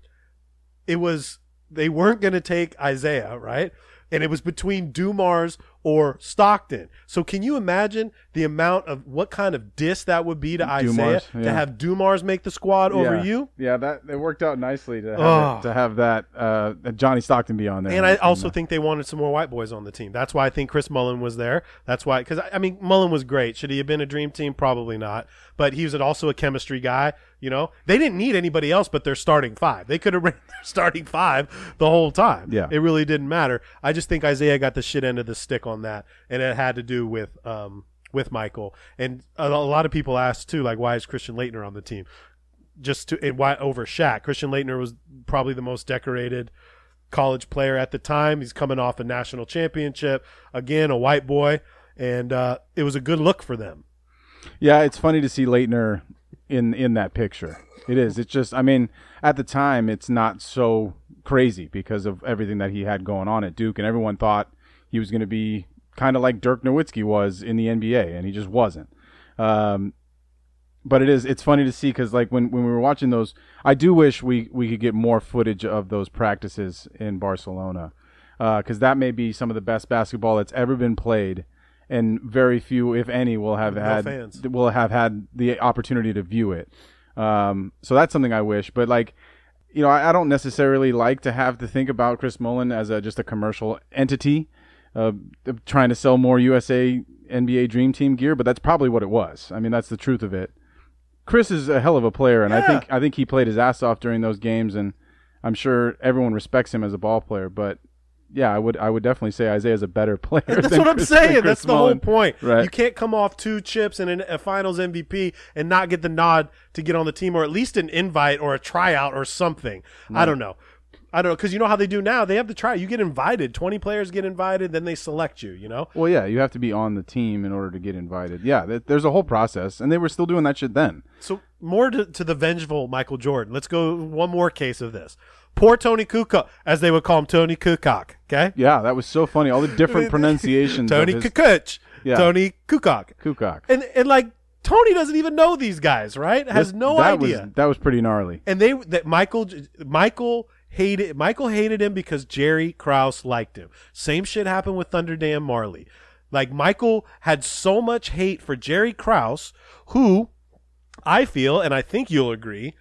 it was they weren't going to take Isiah, right? And it was between Dumars or Stockton. So can you imagine the amount of what kind of diss that would be to Isiah Dumars, to have Dumars make the squad over you? Yeah, that it worked out nicely to have, Oh. it- to have that uh, Johnny Stockton be on there. And I also think they wanted some more white boys on the team. That's why I think Chris Mullin was there. That's why, because I mean, Mullin was great. Should he have been a dream team? Probably not. But he was also a chemistry guy. You know, they didn't need anybody else but their starting five. They could have ran their starting five the whole time. Yeah. it really didn't matter. I just think Isiah got the shit end of the stick on that, and it had to do with um with Michael. And a, a lot of people asked too, like, why is Christian Laettner on the team? Just to and why over Shaq? Christian Laettner was probably the most decorated college player at the time. He's coming off a national championship. Again, a white boy. And uh, it was a good look for them. Yeah, it's funny to see Laettner in in that picture. It is. It's just. I mean, at the time, it's not so crazy because of everything that he had going on at Duke, and everyone thought he was going to be kind of like Dirk Nowitzki was in the NBA, and he just wasn't. Um, but it is. It's funny to see because like when when we were watching those, I do wish we we could get more footage of those practices in Barcelona because that may be some of the best basketball that's ever been played, and very few, if any, will have No had fans. will have had the opportunity to view it. Um, so that's something I wish. But like, you know, I, I don't necessarily like to have to think about Chris Mullin as a just a commercial entity, uh, trying to sell more USA NBA Dream Team gear. But that's probably what it was. I mean, that's the truth of it. Chris is a hell of a player, and I think I think he played his ass off during those games, and I'm sure everyone respects him as a ball player. But yeah, I would I would definitely say Isiah's a better player. That's what I'm Chris- saying. That's the Mullin. whole point. Right. You can't come off two chips and an, a finals MVP and not get the nod to get on the team or at least an invite or a tryout or something. I don't know. I don't know. Because you know how they do now? They have the try. You get invited. 20 players get invited, then they select you, you know? Well, yeah, you have to be on the team in order to get invited. Yeah, th- there's a whole process, and they were still doing that shit then. So more to, to the vengeful Michael Jordan. Let's go one more case of this. Poor Tony Kukoc, as they would call him, Tony Kukoc. Okay, Yeah, that was so funny. All the different pronunciations. Tony his Kukoc, Yeah. Tony Kukoc, Kukoc. and and like Tony doesn't even know these guys, right? Has This- no that idea. Was, that was pretty gnarly. and they that Michael Michael hated Michael hated him because Jerry Krause liked him. Same shit happened with Thunder Dan Majerle. Like Michael had so much hate for Jerry Krause, who I feel and I think you'll agree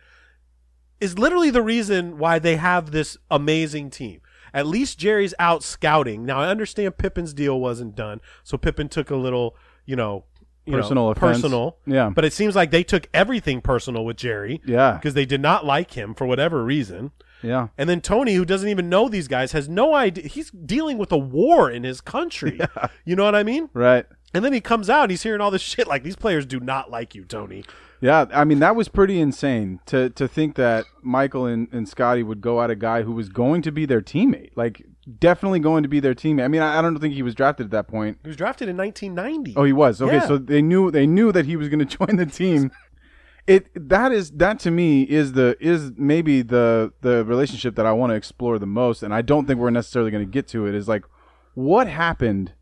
is literally the reason why they have this amazing team. At least Jerry's out scouting. Now I understand Pippen's deal wasn't done, so Pippen took a little, you know, you know, Personal offense. personal. Yeah. But it seems like they took everything personal with Jerry. Yeah. Because they did not like him for whatever reason. Yeah. And then Tony, who doesn't even know these guys, has no idea. He's dealing with a war in his country. You know what I mean? Right. And then he comes out and he's hearing all this shit like these players do not like you, Tony. Yeah, I mean that was pretty insane to to think that Michael and, and Scottie would go at a guy who was going to be their teammate, like definitely going to be their teammate. I mean, I, I don't think he was drafted at that point. He was drafted in 1990. Oh, he was okay. Yeah. So they knew they knew that he was going to join the team. It that is that to me is the is maybe the the relationship that I want to explore the most, and I don't think we're necessarily going to get to it. Is like what happened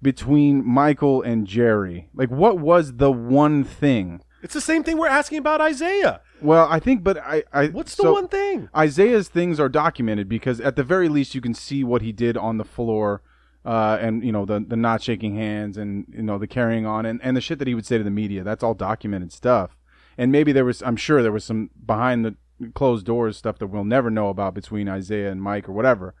between Michael and Jerry? Like what was the one thing? It's the same thing we're asking about Isiah. Well, I think, but I, I What's the so one thing? Isiah's things are documented because at the very least you can see what he did on the floor, uh, and you know the the not shaking hands and you know the carrying on and, and the shit that he would say to the media. That's all documented stuff. And maybe there was, I'm sure there was some behind the closed doors stuff that we'll never know about between Isiah and Mike or whatever.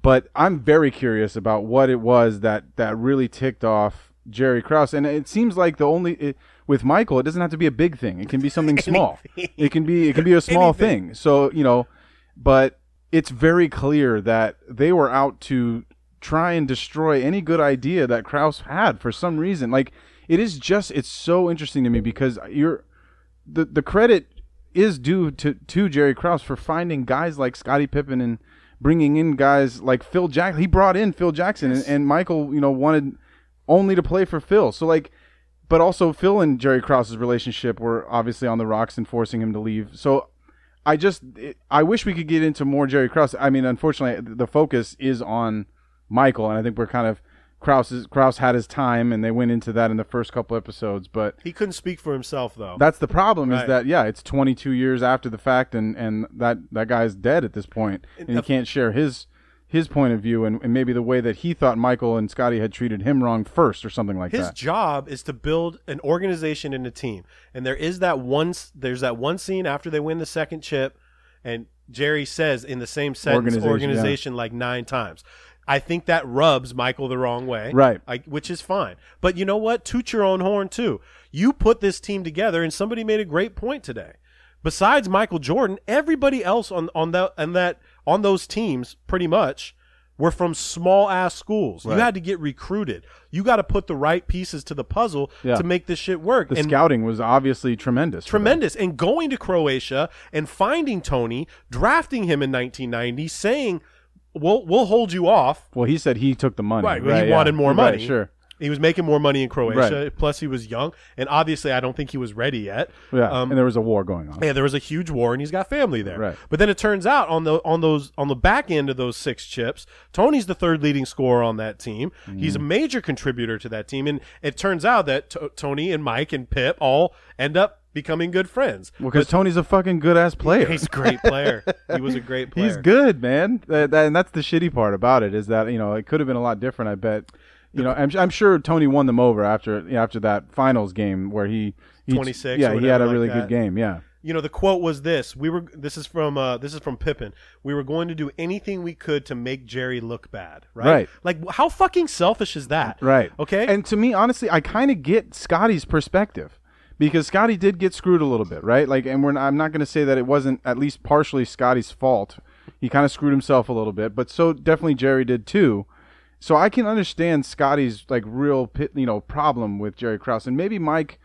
But I'm very curious about what it was that that really ticked off Jerry Krause, and it seems like the only it, with Michael, it doesn't have to be a big thing. It can be something small. It can be it can be a small Anything. thing. So you know, but it's very clear that they were out to try and destroy any good idea that Krause had for some reason. Like it is just it's so interesting to me because you're the the credit is due to to Jerry Krause for finding guys like Scottie Pippen and bringing in guys like Phil Jackson. He brought in Phil Jackson and, and Michael, you know, wanted only to play for Phil. So like but also Phil and Jerry Krause's relationship were obviously on the rocks and forcing him to leave. So I just it, I wish we could get into more Jerry Krause. I mean, unfortunately, the focus is on Michael, and I think we're kind of Krause. Krause had his time, and they went into that in the first couple episodes. But He couldn't speak for himself though. that's the problem is that yeah, it's 22 years after the fact, and and that that guy's dead at this point, and he can't share his his point of view and, and maybe the way that he thought Michael and Scottie had treated him wrong first, or something like His that. His job is to build an organization and a team. And there is that one there's that one scene after they win the second chip and Jerry says in the same sentence Organization, organization, like 9 times. I think that rubs Michael the wrong way. Right. I, which is fine. But you know what? Toot your own horn too. You put this team together and somebody made a great point today. Besides Michael Jordan, everybody else on on that and that on those teams pretty much were from small ass schools. You had to get recruited. You got to put the right pieces to the puzzle Yeah. to make this shit work. the and scouting was obviously tremendous. tremendous. And going to Croatia and finding Tony, drafting him in 1990, saying, "We'll we'll hold you off." Well, he said he took the money. Right, well, he yeah. wanted more Right, money. sure. He was making more money in Croatia. Right. Plus, he was young, and obviously, I don't think he was ready yet. Yeah, Um, and there was a war going on. yeah, there was a huge war, and he's got family there. Right. But then it turns out on the on those on the back end of those six chips, Tony's the third leading scorer on that team. He's a Mm. major contributor to that team, and it turns out that T- Tony and Mike and Pip all end up becoming good friends. Well, because Tony's a fucking good ass player. He's a great player. he was a great player. He's good, man. That, that- and that's the shitty part about it is that you know it could have been a lot different. I bet. You know, I'm, I'm sure Tony won them over after after that finals game where he, he 26 Yeah, he had a really like good game. Yeah, you know the quote was this we were this is from uh this is from Pippen we were going to do anything we could to make jerry look bad right Right. like how fucking selfish is that right. okay And to me, honestly, I kind of get Scottie's perspective because Scottie did get screwed a little bit, right? Like, and we're not, I'm not going to say that it wasn't at least partially Scottie's fault. He kind of screwed himself a little bit, but so definitely Jerry did too. So I can understand Scottie's like real pit, you know, problem with Jerry Krause, and maybe Mike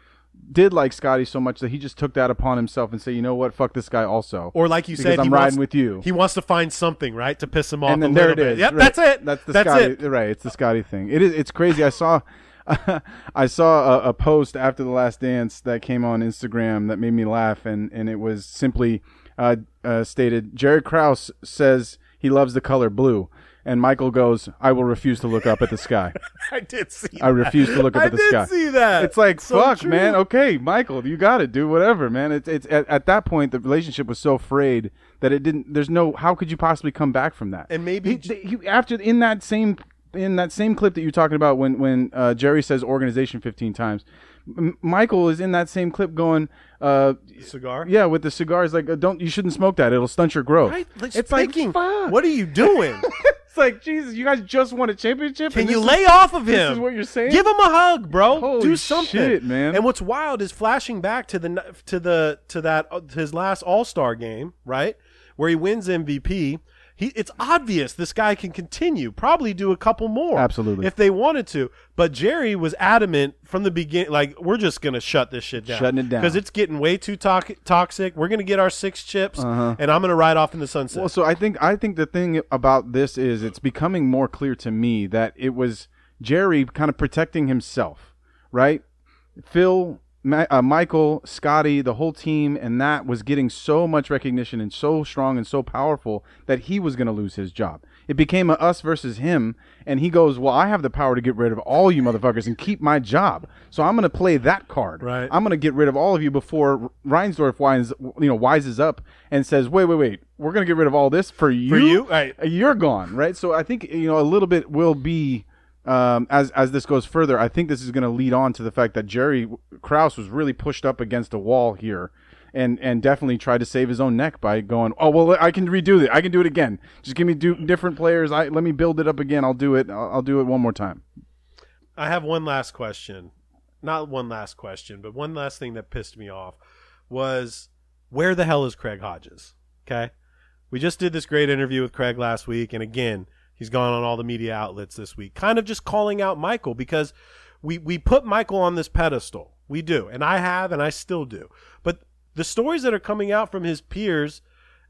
did like Scottie so much that he just took that upon himself and say, you know what, fuck this guy also. or like you because said I'm he riding wants, with you. he wants to find something right to piss him off and then a there little it bit is. yep right. that's it That's the that's Scottie. it Right. It's the Scottie thing. It is. It's crazy. I saw. I saw a, a post after the last dance that came on Instagram that made me laugh, and, and it was simply uh, uh, stated: Jerry Krause says he loves the color blue, and Michael goes, "I will refuse to look up at the sky." I did see. I that. refuse to look up I at the sky. I did sky. see that. It's like So fuck, true. man. Okay, Michael, you got it, do whatever, man. It's it's at, at that point the relationship was so frayed that it didn't. There's no. How could you possibly come back from that? And maybe- he, he, after in that same in that same clip that you're talking about when when uh, Jerry says organization 15 times, M- Michael is in that same clip going. Uh, cigar. yeah, with the cigars, like uh, don't you shouldn't smoke that. It'll stunt your growth. Right? Like, it's speaking, like fuck. what are you doing? Like Jesus, you guys just won a championship. Can you lay is- off of him? This is what you're saying. Give him a hug, bro. Holy Do something, shit, man. And what's wild is flashing back to the to the to that uh, his last All Star game, right, where he wins MVP. He, it's obvious this guy can continue, probably do a couple more, Absolutely. if they wanted to. But Jerry was adamant from the beginning, like we're just gonna shut this shit down, Shutting it down. because it's getting way too tox- toxic. We're gonna get our six chips, and I'm gonna ride off in the sunset. Uh-huh. Well, so I think I think the thing about this is it's becoming more clear to me that it was Jerry kind of protecting himself, right? Phil, Ma- uh, Michael, Scottie, the whole team, and that was getting so much recognition and so strong and so powerful that he was going to lose his job. It became a us versus him, and he goes, "Well, I have the power to get rid of all you motherfuckers and keep my job, so I'm going to play that card. Right. I'm going to get rid of all of you before Reinsdorf wines, you know, wises up and says, "Wait, wait, wait, we're going to get rid of all this for you. For you? Right. You're gone, right? So I think you know a little bit will be um, as as this goes further. I think this is going to lead on to the fact that Jerry Krause was really pushed up against a wall here. And, and definitely tried to save his own neck by going, oh well, I can redo it. I can do it again. Just give me do, different players. I let me build it up again. I'll do it. I'll, I'll do it one more time. I have one last question. Not one last question, but one last thing that pissed me off was where the hell is Craig Hodges? Okay. We just did this great interview with Craig last week, and again, he's gone on all the media outlets this week, kind of just calling out Michael because we, we put Michael on this pedestal. We do, and I have, and I still do. But the stories that are coming out from his peers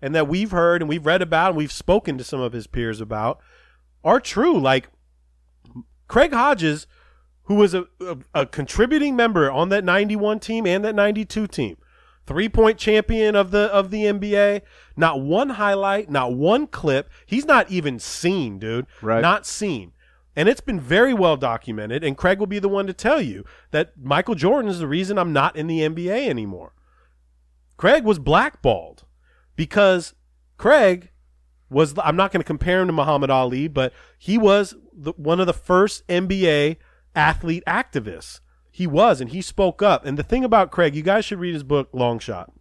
and that we've heard and we've read about and we've spoken to some of his peers about are true. Like Craig Hodges, who was a, a, a contributing member on that 91 team and that 92 team, three point champion of the of the NBA, not one highlight, not one clip. He's not even seen, dude. Right. Not seen. And it's been very well documented, and Craig will be the one to tell you that Michael Jordan is the reason I'm not in the NBA anymore. Craig was blackballed because Craig was I'm not going to compare him to Muhammad Ali, but he was the, one of the first NBA athlete activists. He was, and he spoke up. And the thing about Craig, you guys should read his book, Long Shot.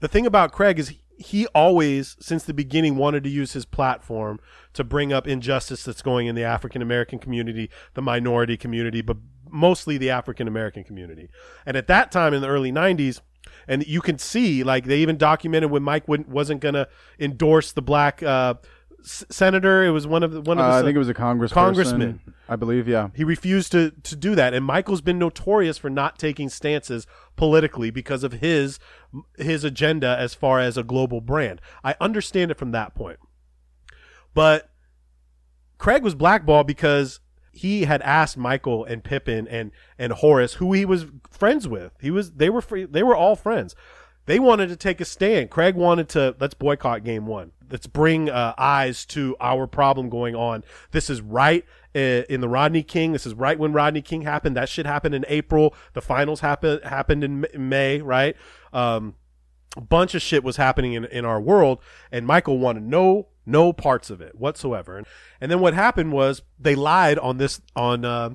The thing about Craig is he always, since the beginning, wanted to use his platform to bring up injustice that's going in the African American community, the minority community, but mostly the African American community. And at that time in the early 90s, and you can see, like, they even documented when Mike wasn't going to endorse the black uh, senator. It was one of the, one of Uh, the I think it was a congressperson. Congressman. I believe. Yeah. he refused to to do that and michael's been notorious for not taking stances politically because of his his agenda as far as a global brand i understand it from that point but craig was blackballed because he had asked michael and Pippen and and horace who he was friends with he was they were free, they were all friends they wanted to take a stand. Craig wanted to let's boycott game one. Let's bring uh, eyes to our problem going on. This is right uh, in the Rodney King. This is right when Rodney King happened. That shit happened in April. The finals happened happened in May. Right. Um, a bunch of shit was happening in, in our world, and Michael wanted no no parts of it whatsoever. And, and then what happened was they lied on this on uh,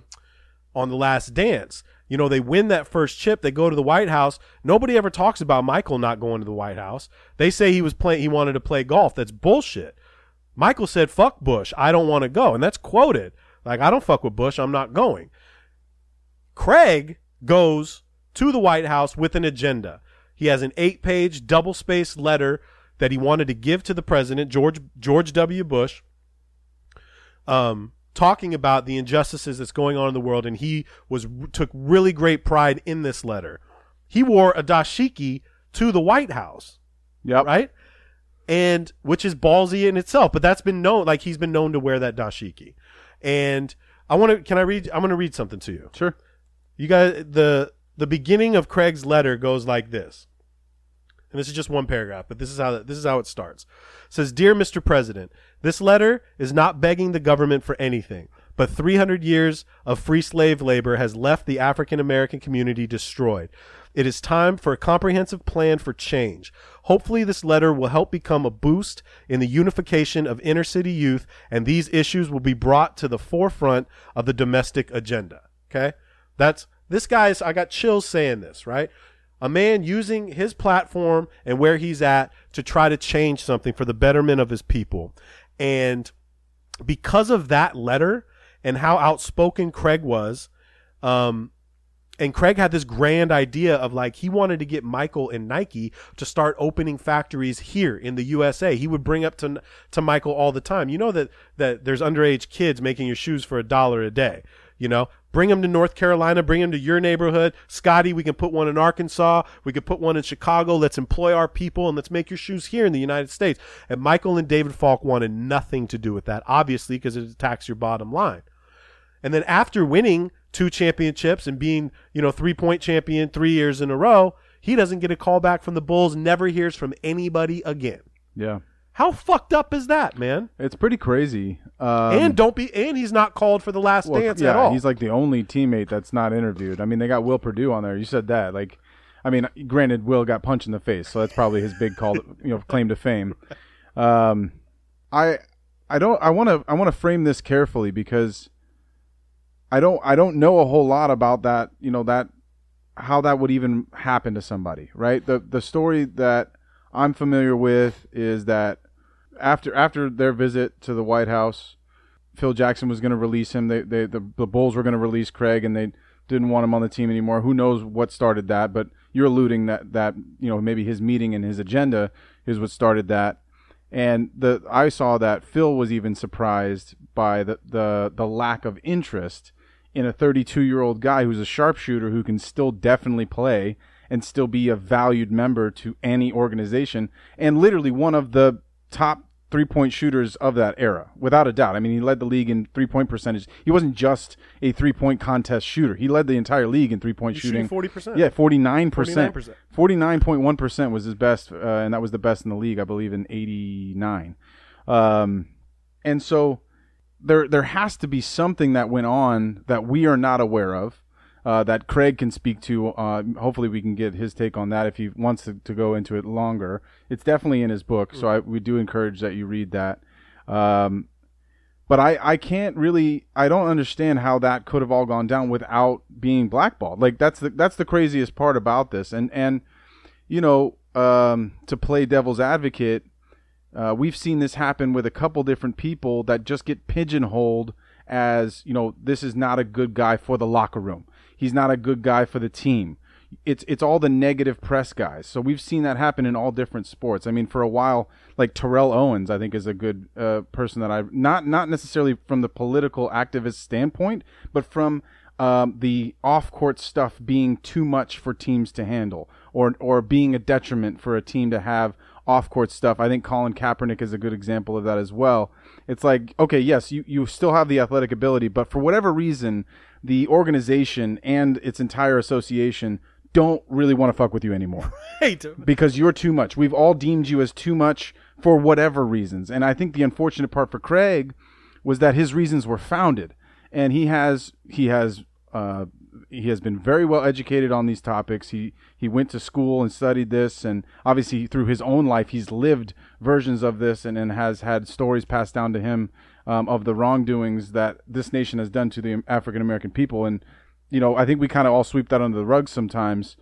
on the Last Dance. You know, they win that first chip. They go to the White House. Nobody ever talks about Michael not going to the White House. They say he was playing. He wanted to play golf. That's bullshit. Michael said, "Fuck Bush. I don't want to go," and that's quoted. Like, I don't fuck with Bush. I'm not going. Craig goes to the White House with an agenda. He has an eight-page double-spaced letter that he wanted to give to the president, George George W. Bush. Um, talking about the injustices that's going on in the world, and he was took really great pride in this letter. He wore a dashiki to the White House, Yep. right? And which is ballsy in itself, but that's been known. Like he's been known to wear that dashiki. And I want to. Can I read? I'm going to read something to you. Sure. You guys, the the beginning of Craig's letter goes like this. and this is just one paragraph, but this is how this is how it starts. It says, "Dear Mr. President, this letter is not begging the government for anything, but 300 years of free slave labor has left the African American community destroyed. It is time for a comprehensive plan for change. Hopefully, this letter will help become a boost in the unification of inner city youth, and these issues will be brought to the forefront of the domestic agenda." Okay, that's this guy's. I got chills saying this, right? a man using his platform and where he's at to try to change something for the betterment of his people. And because of that letter and how outspoken Craig was, um, and Craig had this grand idea of like he wanted to get Michael and Nike to start opening factories here in the USA. He would bring up to to Michael all the time. You know that that there's underage kids making your shoes for a dollar a day. You know, bring them to North Carolina, bring them to your neighborhood. Scottie, we can put one in Arkansas. We could put one in Chicago. Let's employ our people and let's make your shoes here in the United States. And Michael and David Falk wanted nothing to do with that, obviously, because it attacks your bottom line. And then after winning two championships and being, you know, three point champion three years in a row, he doesn't get a call back from the Bulls, never hears from anybody again. Yeah. How fucked up is that, man? It's pretty crazy. Um, and don't be and he's not called for the last well, dance yeah, at all. he's like the only teammate that's not interviewed. I mean, they got Will Perdue on there. You said that. Like, I mean, granted, Will got punched in the face, so that's probably his big call, you know, claim to fame. Um, I, I don't. I want to. I want to frame this carefully because I don't. I don't know a whole lot about that. You know that how that would even happen to somebody, right? The the story that I'm familiar with is that after after their visit to the White House, Phil Jackson was going to release him. They, they the, the Bulls were going to release Craig, and they didn't want him on the team anymore. Who knows what started that? But you're alluding that that you know maybe his meeting and his agenda is what started that. And the I saw that Phil was even surprised by the the, the lack of interest in a 32 year old guy who's a sharpshooter who can still definitely play and still be a valued member to any organization and literally one of the top three point shooters of that era, without a doubt. I mean, he led the league in three point percentage. He wasn't just a three point contest shooter. He led the entire league in three point shooting. Forty percent. Yeah, forty nine percent. 49%. Forty nine point one percent was his best, uh, and that was the best in the league, I believe, in eighty nine. Um, and so there there has to be something that went on that we are not aware of. Uh, that Craig can speak to. Uh, hopefully, we can get his take on that if he wants to, to go into it longer. It's definitely in his book, so I, we do encourage that you read that. Um, but I, I can't really I don't understand how that could have all gone down without being blackballed. Like that's the that's the craziest part about this. And and you know um, to play devil's advocate, uh, we've seen this happen with a couple different people that just get pigeonholed as you know this is not a good guy for the locker room. He's not a good guy for the team. It's it's all the negative press guys. So we've seen that happen in all different sports. I mean, for a while, like Terrell Owens, I think is a good uh, person that I not not necessarily from the political activist standpoint, but from um, the off-court stuff being too much for teams to handle, or or being a detriment for a team to have off-court stuff. I think Colin Kaepernick is a good example of that as well. It's like, okay, yes, you, you still have the athletic ability, but for whatever reason, the organization and its entire association don't really want to fuck with you anymore Right. because you're too much. We've all deemed you as too much for whatever reasons. And I think the unfortunate part for Craig was that his reasons were founded, and he has he has uh, he has been very well educated on these topics. He he went to school and studied this, and obviously through his own life, he's lived versions of this, and, and has had stories passed down to him um, of the wrongdoings that this nation has done to the African American people. And you know, I think we kind of all sweep that under the rug sometimes.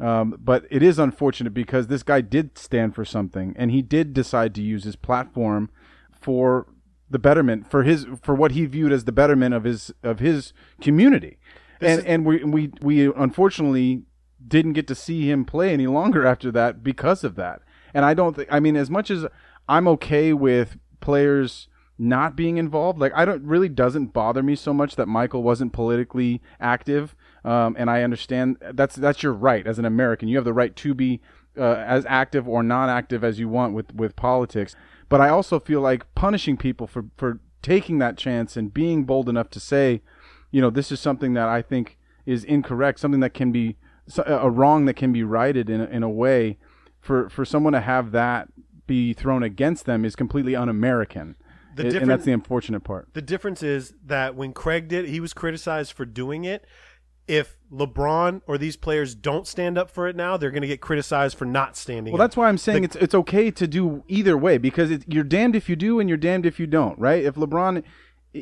Um, but it is unfortunate because this guy did stand for something, and he did decide to use his platform for the betterment for his for what he viewed as the betterment of his of his community. And and we we we unfortunately didn't get to see him play any longer after that because of that. And I don't think I mean as much as I'm okay with players not being involved, like I don't really doesn't bother me so much that Michael wasn't politically active. Um, and I understand that's that's your right as an American. You have the right to be uh, as active or non-active as you want with with politics. But I also feel like punishing people for for taking that chance and being bold enough to say, you know, this is something that I think is incorrect, something that can be a wrong that can be righted in a, in a way for for someone to have that be thrown against them is completely un-American. The It- and that's the unfortunate part. The difference is that when Craig did, he was criticized for doing it. If LeBron or these players don't stand up for it now, they're going to get criticized for not standing. Well, up. that's why I'm saying it's it's okay to do either way because it, you're damned if you do and you're damned if you don't, right? If LeBron,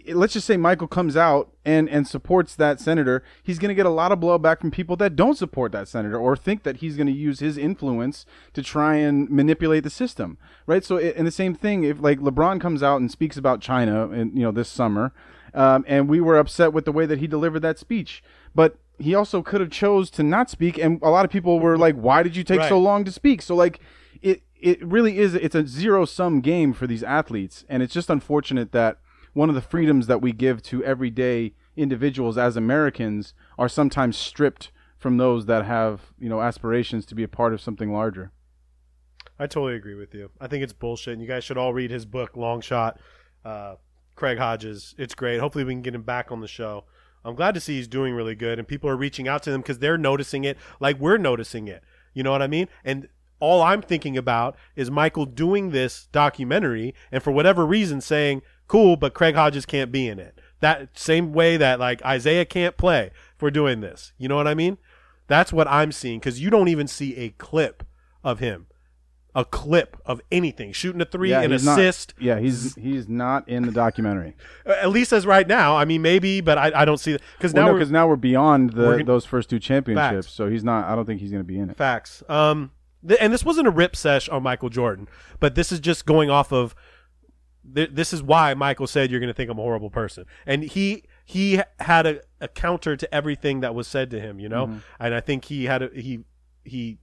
let's just say Michael comes out and and supports that senator, he's going to get a lot of blowback from people that don't support that senator or think that he's going to use his influence to try and manipulate the system, right? So, and the same thing if like LeBron comes out and speaks about China, and you know this summer, um, and we were upset with the way that he delivered that speech, but he also could have chose to not speak, and a lot of people were like, "Why did you take so long to speak?" So like it it really is it's a zero sum game for these athletes and it's just unfortunate that one of the freedoms that we give to everyday individuals as Americans are sometimes stripped from those that have, you know, aspirations to be a part of something larger. I totally agree with you. I think it's bullshit. And you guys should all read his book, Long Shot. Uh, Craig Hodges. It's great. Hopefully, we can get him back on the show. I'm glad to see he's doing really good, and people are reaching out to him because they're noticing it, like we're noticing it. You know what I mean? And all I'm thinking about is Michael doing this documentary, and for whatever reason, saying, "Cool, but Craig Hodges can't be in it." That same way that like Isiah can't play if we're doing this. You know what I mean? That's what I'm seeing because you don't even see a clip of him a clip of anything, shooting a three, an he's not- assist. yeah, he's he's not in the documentary. At least as right now. I mean, maybe, but I, I don't see that because Well, now no, we're because now we're beyond the we're gonna- those first two championships, Facts. so he's not. I don't think he's going to be in it. facts. Um, th- and this wasn't a rip sesh on Michael Jordan, but this is just going off of. Th- this is why Michael said you're going to think I'm a horrible person, and he he had a, a counter to everything that was said to him, you know, mm-hmm. and I think he had a he he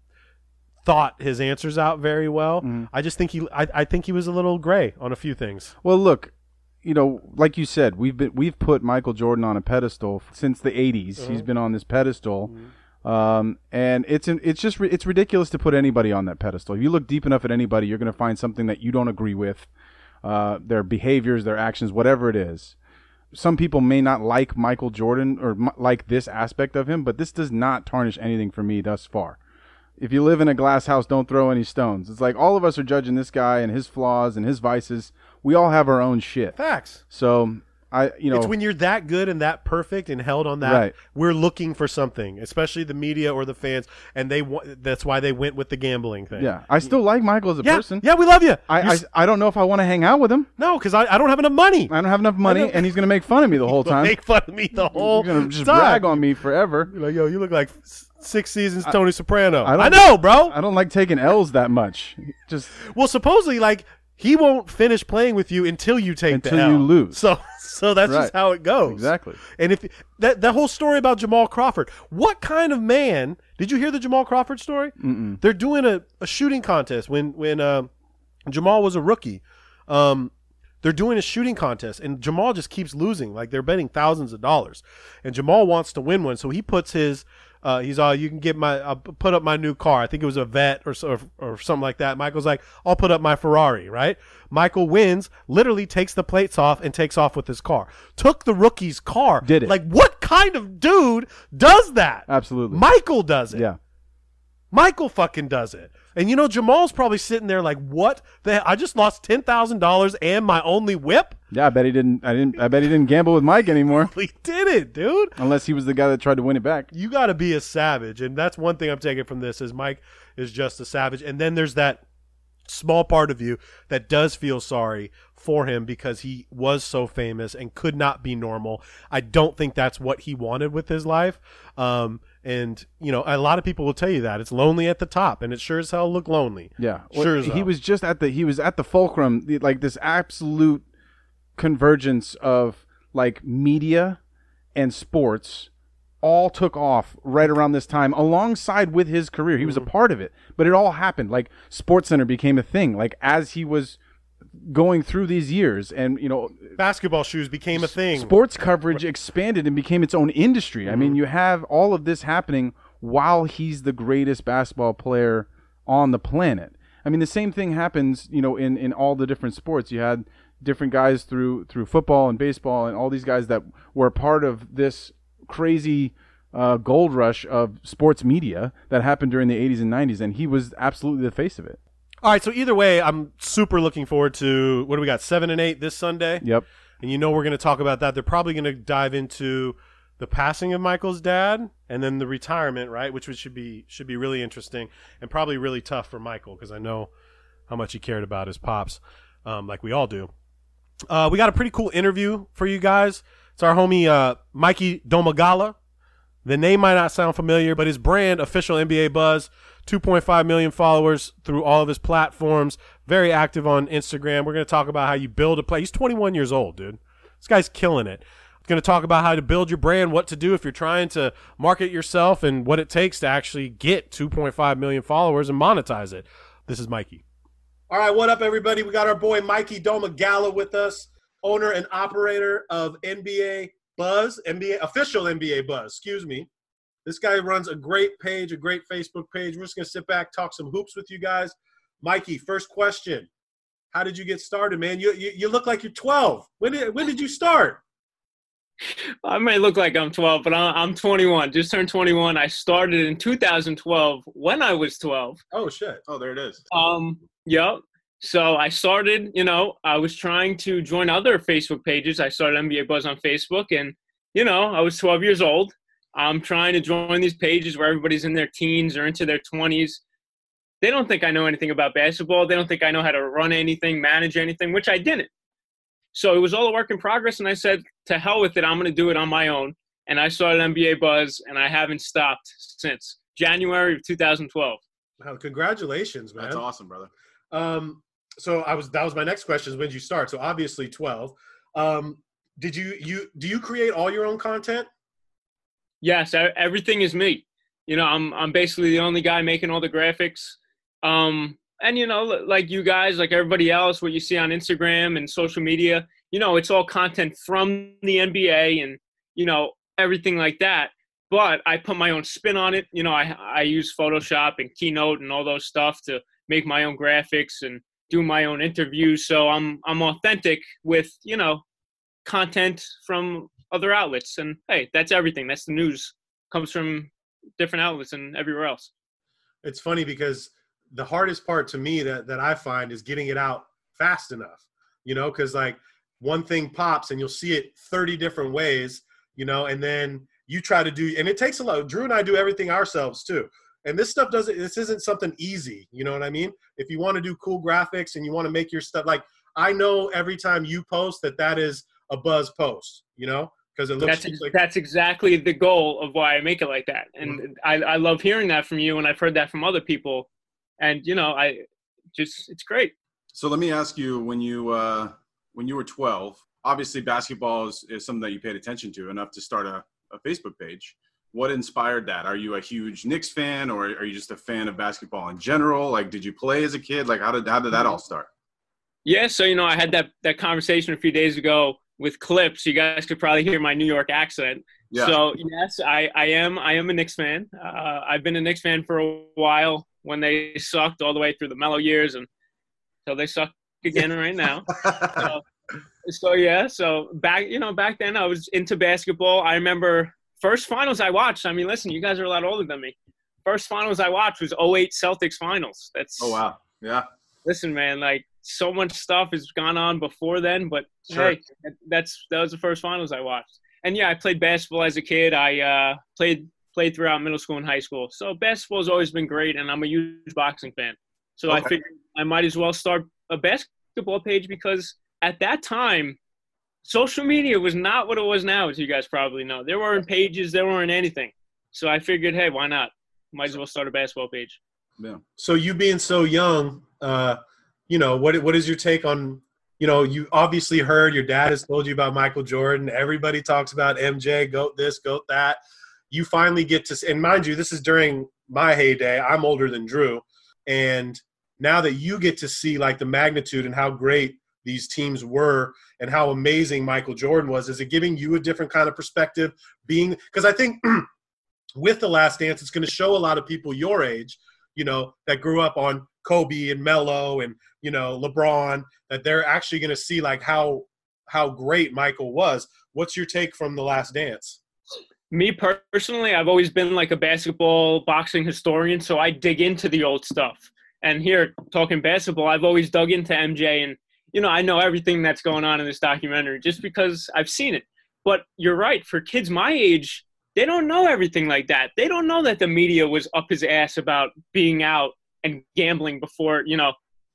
thought his answers out very well. Mm-hmm. I just think he I, I think he was a little gray on a few things. Well, look, you know, like you said, we've been we've put Michael Jordan on a pedestal since the '80s. Mm-hmm. He's been on this pedestal, um, and it's it's just it's ridiculous to put anybody on that pedestal. If you look deep enough at anybody, you're going to find something that you don't agree with, uh, their behaviors, their actions, whatever it is. Some people may not like Michael Jordan or m- like this aspect of him, but this does not tarnish anything for me thus far if you live in a glass house, don't throw any stones. It's like all of us are judging this guy and his flaws and his vices. We all have our own shit. Facts. So I, you know, it's when you're that good and that perfect and held on that. Right. We're looking for something, especially the media or the fans, and they wa- that's why they went with the gambling thing. yeah, I still like Michael as a yeah, person. yeah. We love you. I, I, I don't know if I want to hang out with him. no, because I, I don't have enough money. I don't have enough money, and he's gonna make fun of me the whole time. Make fun of me the whole He's gonna just time. brag on me forever. You're like, yo, you look like six seasons Tony Soprano. I I, know, bro. I don't like taking L's that much. Just well, supposedly, like he won't finish playing with you until you take Until the you L. lose. So, so that's Right. just how it goes. Exactly. And if that that whole story about Jamal Crawford, what kind of man? Did you hear the Jamal Crawford story? Mm-mm. They're doing a, a shooting contest when when uh, Jamal was a rookie. Um, they're doing a shooting contest, and Jamal just keeps losing. Like they're betting thousands of dollars, and Jamal wants to win one, so he puts his. Uh, he's all you can get my. I'll put up my new car. I think it was a vet or so, or something like that. Michael's like, I'll put up my Ferrari. Right? Michael wins. Literally takes the plates off and takes off with his car. Took the rookie's car. Did it. Like what kind of dude does that? Absolutely. Michael does it. yeah. Michael fucking does it. And you know, Jamal's probably sitting there like, what? The, I just lost ten thousand dollars and my only whip. Yeah, I bet he didn't. I didn't. I bet he didn't gamble with Mike anymore, he did it, dude. unless he was the guy that tried to win it back. You got to be a savage, and that's one thing I'm taking from this is Mike is just a savage. And then there's that small part of you that does feel sorry for him because he was so famous and could not be normal. I don't think that's what he wanted with his life. Um, and you know, a lot of people will tell you that it's lonely at the top, and it sure as hell looked lonely. Yeah, sure as he was just at the he was at the fulcrum, the- like this absolute convergence of like media and sports all took off right around this time alongside with his career. He was Mm-hmm. a part of it, but it all happened. Like Sports Center became a thing. Like as he was going through these years, and you know, basketball shoes became a thing. sports coverage expanded and became its own industry. I Mm-hmm. mean, you have all of this happening while he's the greatest basketball player on the planet. I mean, the same thing happens, you know, in, in all the different sports. You had different guys through through football and baseball and all these guys that were part of this crazy uh, gold rush of sports media that happened during the 80s and 90s, and he was absolutely the face of it. All right, so either way, I'm super looking forward to what do we got? Seven and eight this Sunday. Yep. And you know we're going to talk about that. They're probably going to dive into the passing of Michael's dad and then the retirement, right? Which should be should be really interesting and probably really tough for Michael because I know how much he cared about his pops, um, like we all do. Uh, we got a pretty cool interview for you guys. It's our homie uh, Mikey Domagala. The name might not sound familiar, but his brand, official NBA Buzz, 2.5 million followers through all of his platforms. Very active on Instagram. We're going to talk about how you build a play. He's 21 years old, dude. This guy's killing it. Going to talk about how to build your brand, what to do if you're trying to market yourself, and what it takes to actually get 2.5 million followers and monetize it. This is Mikey. All right, what up, everybody? We got our boy Mikey Domagala with us, owner and operator of NBA Buzz, NBA official NBA Buzz. Excuse me. This guy runs a great page, a great Facebook page. We're just gonna sit back, talk some hoops with you guys. Mikey, first question: How did you get started, man? You you, you look like you're 12. When did when did you start? I may look like I'm 12, but I'm 21. Just turned 21. I started in 2012 when I was 12. Oh shit! Oh, there it is. Um, yep. So I started. You know, I was trying to join other Facebook pages. I started NBA Buzz on Facebook, and you know, I was 12 years old. I'm trying to join these pages where everybody's in their teens or into their 20s. They don't think I know anything about basketball. They don't think I know how to run anything, manage anything, which I didn't. So it was all a work in progress. And I said, to hell with it, I'm going to do it on my own. And I started NBA Buzz, and I haven't stopped since January of 2012. Wow, congratulations, man. That's awesome, brother. Um, so I was that was my next question: is when did you start? So obviously 12. Um, did you you do you create all your own content? Yes, everything is me. You know, I'm I'm basically the only guy making all the graphics. Um, and you know like you guys like everybody else what you see on instagram and social media you know it's all content from the nba and you know everything like that. But i put my own spin on it. You know i i use photoshop and keynote and all those stuff to make my own graphics and do my own interviews. So i'm i'm authentic with you know content from other outlets. And hey that's everything. That's the news. Comes from different outlets and everywhere else. It's funny because the hardest part to me that that I find is getting it out fast enough. You know, because like one thing pops and you'll see it 30 different ways, you know, and then you try to do and it takes a lot. Drew and I do everything ourselves too. And this stuff doesn't this isn't something easy, you know what I mean? If you want to do cool graphics and you want to make your stuff like I know every time you post that that is a buzz post, you know? Because it looks that's, like that's exactly the goal of why I make it like that. And mm-hmm. I, I love hearing that from you and I've heard that from other people and you know i just it's great. So let me ask you when you uh when you were 12 obviously basketball is, is something that you paid attention to enough to start a, a facebook page. What inspired that? Are you a huge Knicks fan or are you just a fan of basketball in general? Like did you play as a kid? Like how did how did that all start? Yeah so you know i had that that conversation a few days ago with Clipps. You guys could probably hear my new york accent. Yeah. so yes i i am i am a Knicks fan. Uh, i've been a Knicks fan for a while when they sucked all the way through the Melo years, and so they suck again right now. so, so yeah, so back you know back then I was into basketball. I remember first finals I watched. I mean, listen, you guys are a lot older than me. First finals I watched was 08 Celtics finals. That's oh wow, yeah. Listen, man, like so much stuff has gone on before then, but sure. hey, that's that was the first finals I watched. And yeah, I played basketball as a kid. I uh, played played throughout middle school and high school. So basketball has always been great, and I'm a huge boxing fan. So okay. I figured I might as well start a basketball page because at that time, social media was not what it was now, as you guys probably know. There weren't pages, there weren't anything. So I figured, hey, why not? Might as well start a basketball page. Yeah. So you being so young, uh, you know, what what is your take on you know, you obviously heard your dad has told you about Michael Jordan. Everybody talks about MJ, goat this, goat that you finally get to and mind you this is during my heyday i'm older than drew and now that you get to see like the magnitude and how great these teams were and how amazing michael jordan was is it giving you a different kind of perspective being because i think with the last dance it's going to show a lot of people your age you know that grew up on kobe and melo and you know lebron that they're actually going to see like how how great michael was. What's your take from the last dance me personally, I've always been like a basketball boxing historian, so I dig into the old stuff. And here, talking basketball, I've always dug into MJ, and you know, I know everything that's going on in this documentary just because I've seen it. But you're right, for kids my age, they don't know everything like that. They don't know that the media was up his ass about being out and gambling before, you know,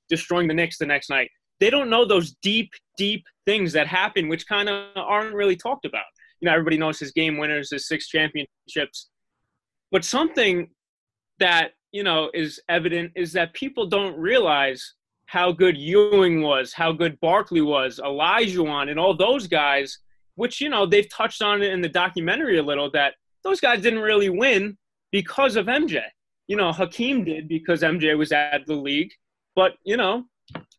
destroying the Knicks the next night. They don't know those deep, deep things that happen, which kind of aren't really talked about. You know, everybody knows his game winners, his six championships. But something that, you know, is evident is that people don't realize how good Ewing was, how good Barkley was, Elijah and all those guys, which, you know, they've touched on it in the documentary a little, that those guys didn't really win because of MJ. You know, Hakeem did because MJ was at the league. But, you know,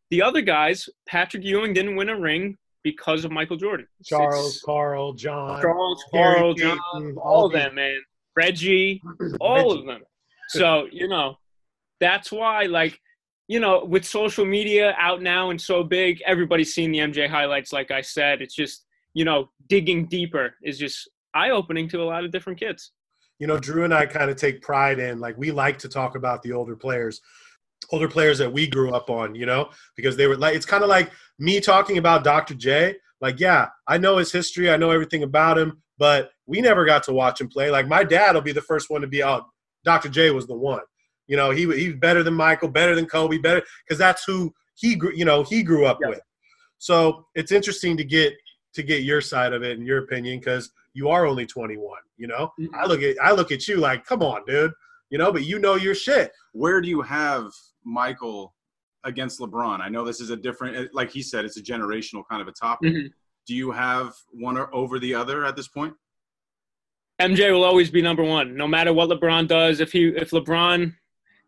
the other guys, Patrick Ewing didn't win a ring because of Michael Jordan. Charles, It's- Carl, John, Charles, Carl, John, all all of them, man. Reggie, all Reggie. of them. So, you know, that's why, like, you know, with social media out now and so big, everybody's seen the MJ highlights, like I said. It's just, you know, digging deeper is just eye opening to a lot of different kids. you know, Drew and I kind of take pride in like we like to talk about the older players, older players that we grew up on, you know, because they were like it's kind of like me talking about Dr. J. Like, yeah, I know his history, I know everything about him, but we never got to watch him play. Like my dad will be the first one to be out. Dr. J was the one. You know, he he's better than Michael, better than Kobe, better because that's who he grew. You know, he grew up Yeah. with. So it's interesting to get to get your side of it and your opinion because you are only 21. You know, Mm-hmm. I look at I look at you like, come on, dude. You know, but you know your shit. Where do you have Michael against LeBron? I know this is a different, like he said, it's a generational kind of a topic. Mhm. Do you have one or over the other at this point? MJ will always be number one, no matter what LeBron does. If he, if LeBron,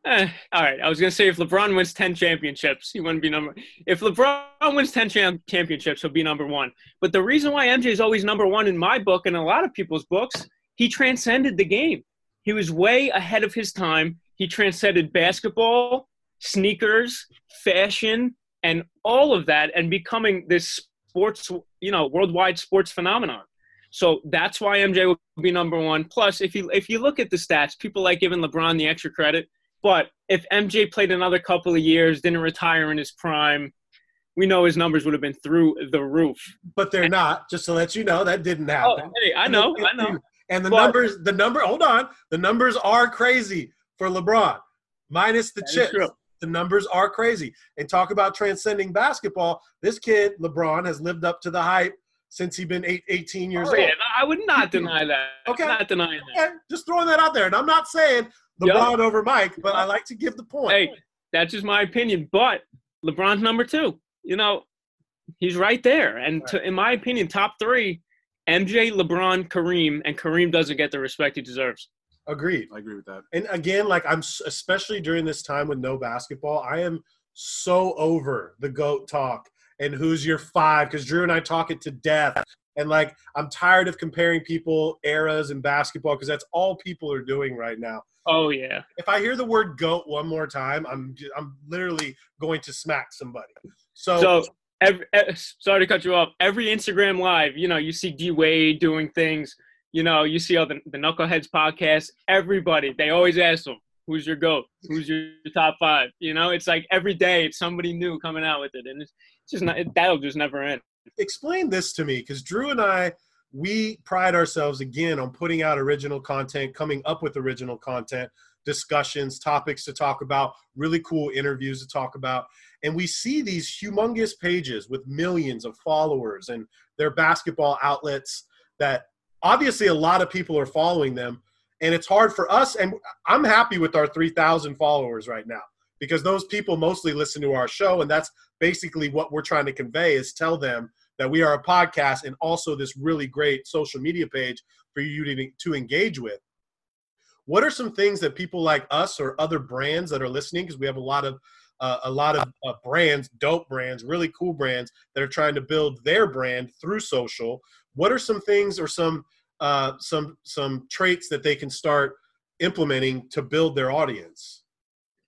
eh, all right, I was gonna say if LeBron wins ten championships, he wouldn't be number. If LeBron wins ten cham- championships, he'll be number one. But the reason why MJ is always number one in my book and a lot of people's books, he transcended the game. He was way ahead of his time. He transcended basketball, sneakers, fashion, and all of that, and becoming this sports, you know, worldwide sports phenomenon. So that's why MJ will be number one. Plus, if you if you look at the stats, people like giving LeBron the extra credit. But if MJ played another couple of years, didn't retire in his prime, we know his numbers would have been through the roof. But they're not. Just to let you know, that didn't Oh, happen. hey, I know, I know. And the But- numbers, the number, hold on, the numbers are crazy for LeBron, minus the chips. The numbers are crazy. And talk about transcending basketball. This kid, LeBron, has lived up to the hype since he's been eight, 18 years Oh, yeah, old. I would not deny that. Okay. Not denying that. Okay, just throwing that out there. And I'm not saying Yeah. LeBron over Mike, but I like to give the point. Hey, that's just my opinion. But LeBron's number two. You know, he's right there. And to, in my opinion, top three: MJ, LeBron, Kareem, and Kareem doesn't get the respect he deserves. Agreed. I agree with that. And again, like I'm, especially during this time with no basketball, I am so over the goat talk and who's your five because Drew and I talk it to death. And like I'm tired of comparing people eras in basketball because that's all people are doing right now. Oh yeah. If I hear the word goat one more time, I'm j- I'm literally going to smack somebody. So, So, every, sorry to cut you off. Every Instagram live, you know, you see D Wade doing things. You know, you see all the, the Knuckleheads podcast. Everybody, they always ask them, "Who's your goat? Who's your top five? You know, it's like every day it's somebody new coming out with it, and it's just not. It, that'll just never end. explain this to me because Drew and I, we pride ourselves again on putting out original content, coming up with original content, discussions, topics to talk about, really cool interviews to talk about. And we see these humongous pages with millions of followers and their basketball outlets that obviously a lot of people are following them. And it's hard for us. And I'm happy with our 3,000 followers right now because those people mostly listen to our show. And that's basically what we're trying to convey is tell them that we are a podcast and also this really great social media page for you to, to engage with. What are some things that people like us or other brands that are listening? Because we have a lot of uh, a lot of uh, brands, dope brands, really cool brands that are trying to build their brand through social. What are some things or some uh, some some traits that they can start implementing to build their audience?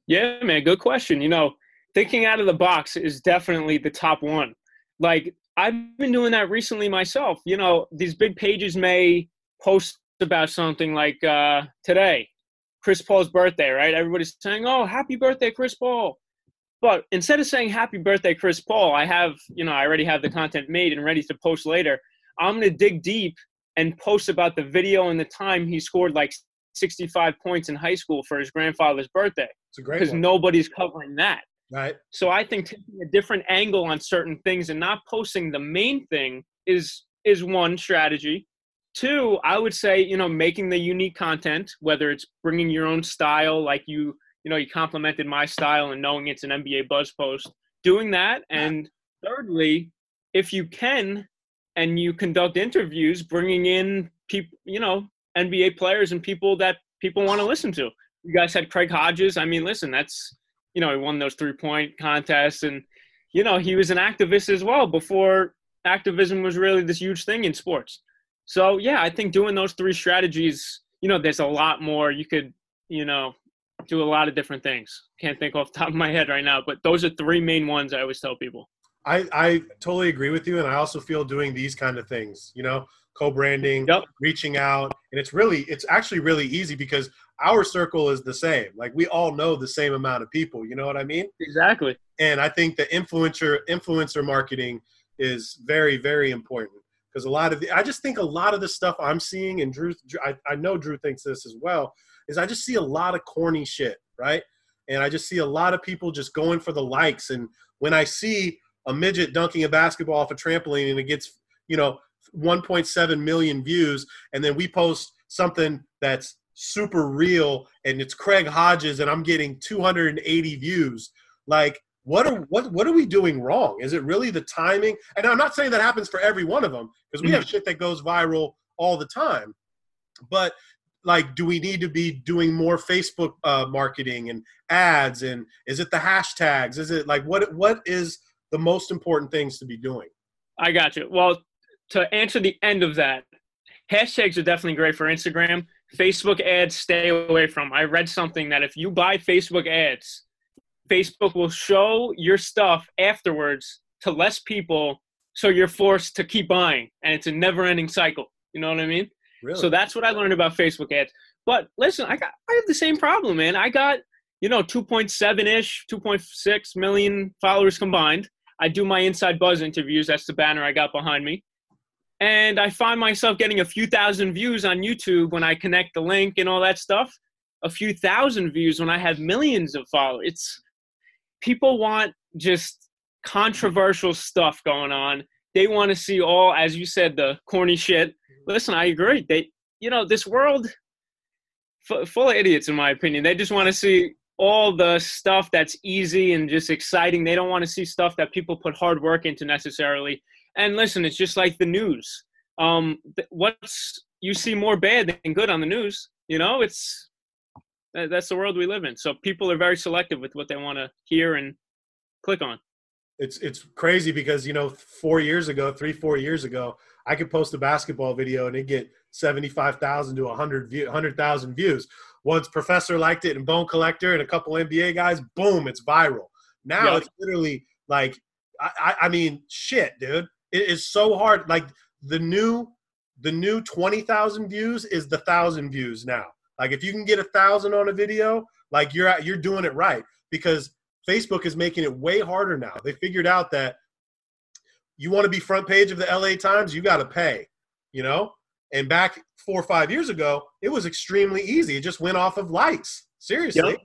Yeah, man, good question. You know, thinking out of the box is definitely the top one. Like I've been doing that recently myself. You know, these big pages may post about something like uh, today, Chris Paul's birthday, right? Everybody's saying, "Oh, happy birthday, Chris Paul." But instead of saying happy birthday, Chris Paul, I have, you know, I already have the content made and ready to post later. I'm going to dig deep and post about the video and the time he scored like 65 points in high school for his grandfather's birthday It's a great because nobody's covering that. right? So I think taking a different angle on certain things and not posting the main thing is is one strategy. Two, I would say, you know, making the unique content, whether it's bringing your own style, like you, you know, you complimented my style and knowing it's an NBA buzz post, doing that. And thirdly, if you can, and you conduct interviews, bringing in people, you know, NBA players and people that people want to listen to. You guys had Craig Hodges. I mean, listen, that's you know, he won those three point contests and you know, he was an activist as well before activism was really this huge thing in sports. So yeah, I think doing those three strategies, you know, there's a lot more you could, you know, do a lot of different things. Can't think off the top of my head right now, but those are three main ones I always tell people. I, I totally agree with you, and I also feel doing these kind of things, you know, co-branding, Yep. reaching out, and it's really, it's actually really easy because our circle is the same. Like we all know the same amount of people. You know what I mean? Exactly. And I think the influencer influencer marketing is very very important because a lot of the I just think a lot of the stuff I'm seeing and Drew, Drew I, I know Drew thinks this as well is I just see a lot of corny shit right and I just see a lot of people just going for the likes and when I see a midget dunking a basketball off a trampoline and it gets you know 1.7 million views and then we post something that's super real and it's Craig Hodges and I'm getting 280 views. Like what are what what are we doing wrong? Is it really the timing? And i'm not saying that happens for every one of them because we have shit that goes viral all the time. But like do we need to be doing more facebook uh, marketing and ads and is it the hashtags? Is it like what what is the most important things to be doing I got you. Well, to answer the end of that, hashtags are definitely great for Instagram. Facebook ads, stay away from. I read something that if you buy Facebook ads, Facebook will show your stuff afterwards to less people, so you're forced to keep buying, and it's a never-ending cycle. You know what I mean? really So that's what I learned about Facebook ads. But listen, I got I have the same problem, man. I got you know 2.7 ish, 2.6 million followers combined. I do my Inside Buzz interviews. That's the banner I got behind me. And I find myself getting a few thousand views on YouTube when I connect the link and all that stuff. A few thousand views when I have millions of followers. It's people want just controversial stuff going on. They want to see all, as you said, the corny shit. Listen, I agree. They, you know, this world f- full of idiots, in my opinion. They just want to see all the stuff that's easy and just exciting. They don't want to see stuff that people put hard work into necessarily. And listen, it's just like the news. Um, what's you see more bad than good on the news. You know, it's that's the world we live in. So people are very selective with what they want to hear and click on. it's it's crazy because you know four years ago three four years ago i could post a basketball video and it get 75000 to 100 view 100000 views once professor liked it and bone collector and a couple nba guys boom it's viral now Yeah. it's literally like I, I mean shit dude it is so hard like the new the new 20000 views is the thousand views now like if you can get a thousand on a video like you're at, you're doing it right because Facebook is making it way harder now. They figured out that you want to be front page of the LA Times, you got to pay, you know? And back four or five years ago, it was extremely easy. It just went off of likes. Seriously. Yep.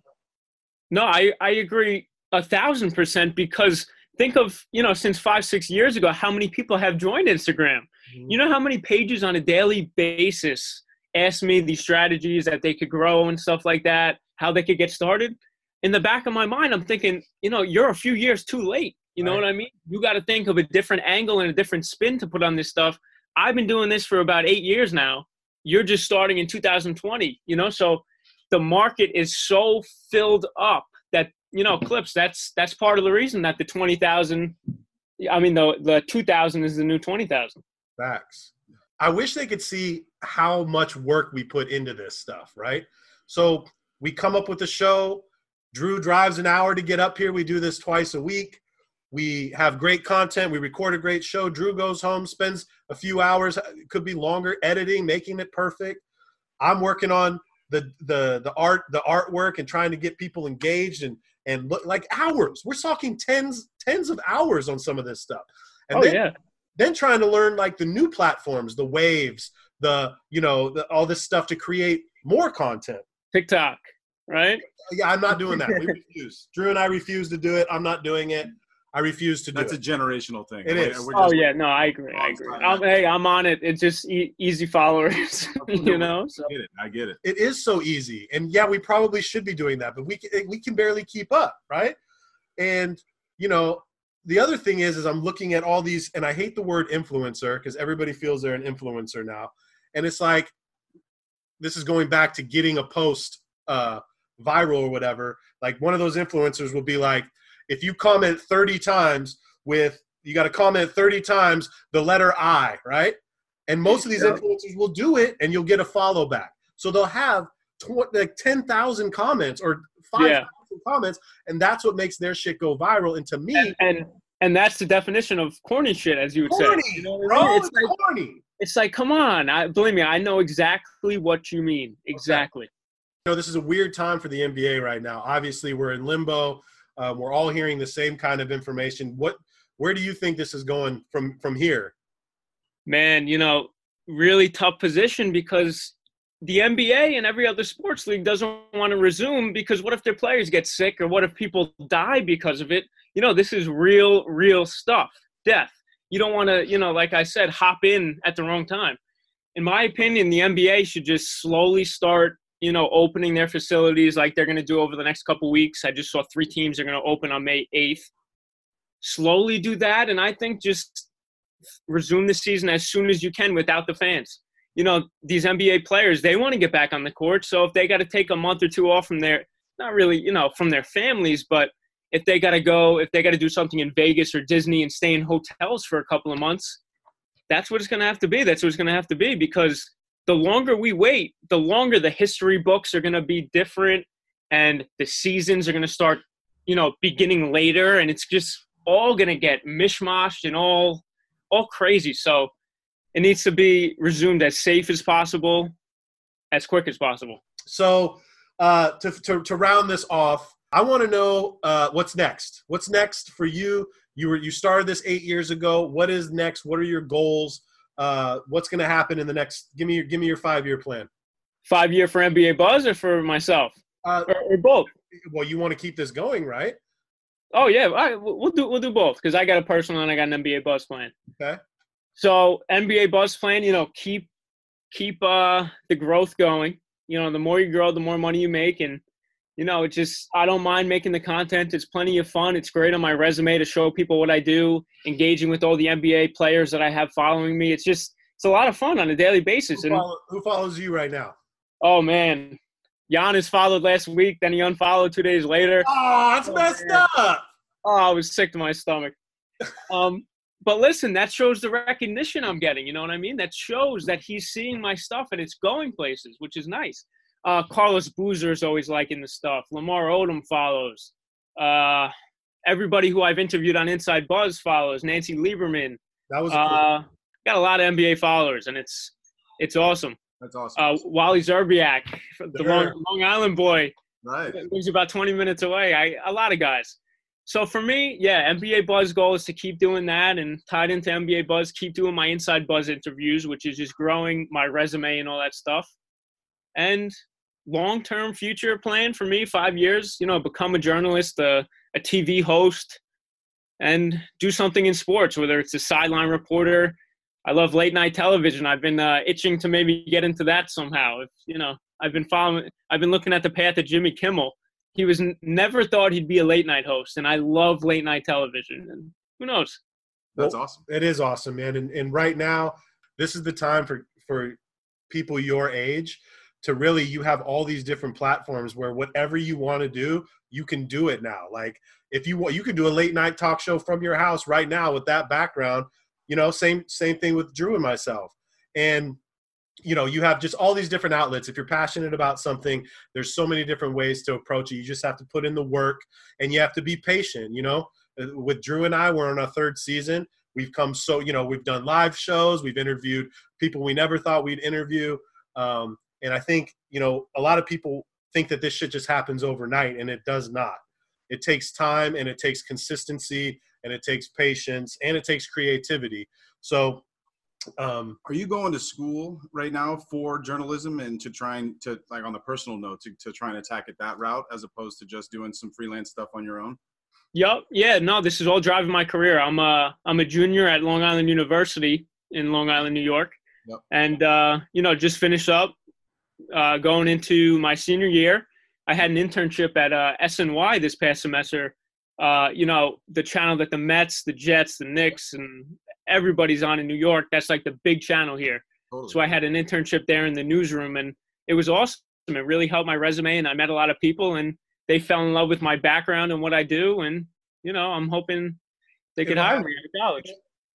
No, I, I agree a thousand percent because think of, you know, since five, six years ago, how many people have joined Instagram. Mhm. You know how many pages on a daily basis ask me these strategies that they could grow and stuff like that, how they could get started? In the back of my mind, I'm thinking, you know, you're a few years too late. You know Right. what I mean? You got to think of a different angle and a different spin to put on this stuff. I've been doing this for about eight years now. You're just starting in 2020, you know? So the market is so filled up that, you know, Clipps, that's that's part of the reason that the 20,000, I mean, the, the 2,000 is the new 20,000. Facts. I wish they could see how much work we put into this stuff, right? So we come up with the show. Drew drives an hour to get up here. We do this twice a week. We have great content. We record a great show. Drew goes home, spends a few hours, could be longer, editing, making it perfect. I'm working on the the the art the artwork and trying to get people engaged and and look like hours. We're talking tens tens of hours on some of this stuff. And oh then yeah. then trying to learn like the new platforms, the waves, the you know, the, all this stuff to create more content. TikTok, right? Yeah, I'm not doing that. We refuse. Drew and I refuse to do it. I'm not doing it. I refuse to do That's a generational thing. It Like, is. we're Oh just- yeah, no, I agree. I agree. I'm, hey, I'm on it. It's just e- easy followers, you know. So I get it. I get it. it is so easy, and yeah, we probably should be doing that, but we can, we can barely keep up, right? And you know, the other thing is, is I'm looking at all these, and I hate the word influencer because everybody feels they're an influencer now, and it's like this is going back to getting a post uh, viral or whatever. Like one of those influencers will be like, if you comment 30 times with, you got to comment 30 times the letter I, right? And most of these Yeah. influencers will do it, and you'll get a follow back. So they'll have tw- like 10,000 comments or 5,000 comments, and that's what makes their shit go viral. And to me, and, and and that's the definition of corny shit, as you would corny, say. You know what I bro, mean? it's It's like corny. it's like, come on. I believe me, I know exactly what you mean. Exactly. you know, this is a weird time for the NBA right now. Obviously, we're in limbo. Um, we're all hearing the same kind of information. What, where do you think this is going from from here? Man, you know, really tough position because the NBA and every other sports league doesn't want to resume because what if their players get sick or what if people die because of it? You know, this is real, real stuff. Death. You don't want to, you know, like I said, hop in at the wrong time. In my opinion, the NBA should just slowly start, you know, opening their facilities like they're going to do over the next couple weeks. I just saw three teams are going to open on May 8th. Slowly do that, and I think just resume the season as soon as you can without the fans. You know, these NBA players, they want to get back on the court. So if they got to take a month or two off from their, not really, you know, from their families, but if they got to go, if they got to do something in Vegas or Disney and stay in hotels for a couple of months, that's what it's going to have to be. That's what it's going to have to be because the longer we wait, the longer the history books are going to be different and the seasons are going to start, you know, beginning later and it's just all going to get mishmashed and all all crazy. So it needs to be resumed as safe as possible, as quick as possible. So, uh, to, to to round this off, I want to know uh, what's next. What's next for you? You were you started this eight years ago. What is next? What are your goals? Uh, what's going to happen in the next? Give me your give me your five year plan. Five year for NBA Buzz or for myself Uh, or, or both. well, you want to keep this going, right? Oh yeah, all right, we'll do we'll do both because I got a personal and I got an NBA Buzz plan. Okay. So NBA Buzz plan, you know, keep keep uh the growth going. You know, the more you grow, the more money you make, and you know, it's just I don't mind making the content. It's plenty of fun. It's great on my resume to show people what I do, engaging with all the NBA players that I have following me. It's just it's a lot of fun on a daily basis. Who, follow, who follows you right now? oh man, Giannis followed last week, then he unfollowed two days later. Oh, that's Oh, messed man. up. Oh, I was sick to my stomach. Um, but listen, that shows the recognition I'm getting. You know what I mean? That shows that he's seeing my stuff and it's going places, which is nice. Uh, Carlos Boozer is always liking the stuff. Lamar Odom follows. Uh, everybody who I've interviewed on Inside Buzz follows. Nancy Lieberman. That was a. Uh, got a lot of NBA followers, and it's it's awesome. That's awesome. Uh, Wally Szczerbiak, the Long, Long Island boy, right. lives about 20 minutes away. I a lot of guys. So for me, yeah, NBA Buzz goal is to keep doing that and tied into NBA Buzz, keep doing my Inside Buzz interviews, which is just growing my resume and all that stuff. And long-term future plan for me, five years, you know, become a journalist, a, a TV host, and do something in sports, whether it's a sideline reporter. I love late night television. I've been uh, itching to maybe get into that somehow. If you know, I've been following. I've been looking at the path of Jimmy Kimmel. He was n- never thought he'd be a late night host, and I love late night television. And who knows? That's awesome. It is awesome, man. And, and right now, this is the time for for people your age to really you have all these different platforms where whatever you want to do, you can do it now. Like if you want, you can do a late night talk show from your house right now with that background. You know, same same thing with Drew and myself. And you know, you have just all these different outlets. If you're passionate about something, there's so many different ways to approach it. You just have to put in the work and you have to be patient. You know, Uh, with Drew and I, we're on our third season. We've come so, you know, we've done live shows, we've interviewed people we never thought we'd interview. Um, And I think, you know, a lot of people think that this shit just happens overnight, and it does not. It takes time and it takes consistency and it takes patience and it takes creativity. So, um, Are you going to school right now for journalism and to try and to like on the personal note to, to try and attack it that route as opposed to just doing some freelance stuff on your own? Yup. Yeah. No, this is all driving my career. I'm a I'm a junior at Long Island University in Long Island, New York, Yep. and uh, you know just finished up, uh, going into my senior year. I had an internship at uh, SNY this past semester. Uh, you know the channel that the Mets, the Jets, the Knicks, and everybody's on in New York. That's like the big channel here. Totally. So I had an internship there in the newsroom, and it was awesome. It really helped my resume, and I met a lot of people, and they fell in love with my background and what I do. And you know, I'm hoping they could It'll hire me at college.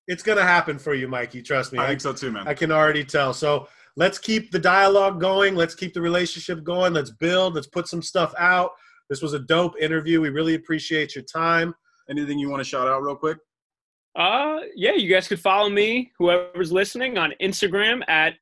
it's going to happen for you, Mikey. Trust me. I I, think so too, man. I can already tell. So let's keep the dialogue going. Let's keep the relationship going. Let's build. Let's put some stuff out. This was a dope interview. We really appreciate your time. Anything you want to shout out real quick? Uh, yeah, you guys could follow me, whoever's listening, on Instagram at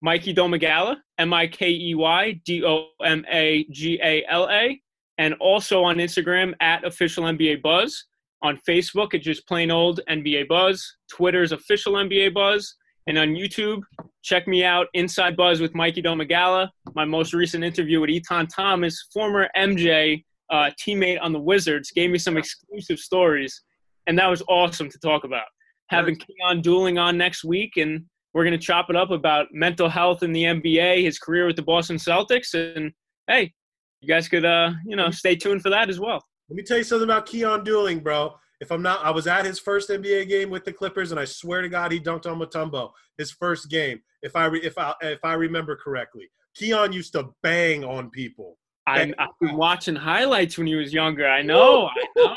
Mikey Domagala, M I K E Y D O M A G A L A, and also on Instagram at official NBA Buzz. On Facebook, it's just plain old NBA Buzz. Twitter's official NBA Buzz. And on YouTube, check me out, Inside Buzz with Mikey Domagala. My most recent interview with Etan Thomas, former MJ uh, teammate on the Wizards, gave me some exclusive stories and that was awesome to talk about. Having Keyon Dooling on next week, and we're going to chop it up about mental health in the NBA, his career with the Boston Celtics, and hey, you guys could uh, you know stay tuned for that as well. Let me tell you something about Keyon Dooling, bro. If I'm not, I was at his first NBA game with the Clippers, and I swear to God, he dunked on Mutombo his first game. If I re, if I if I remember correctly, Keyon used to bang on people. I, I've been watching highlights when he was younger. I know, I know.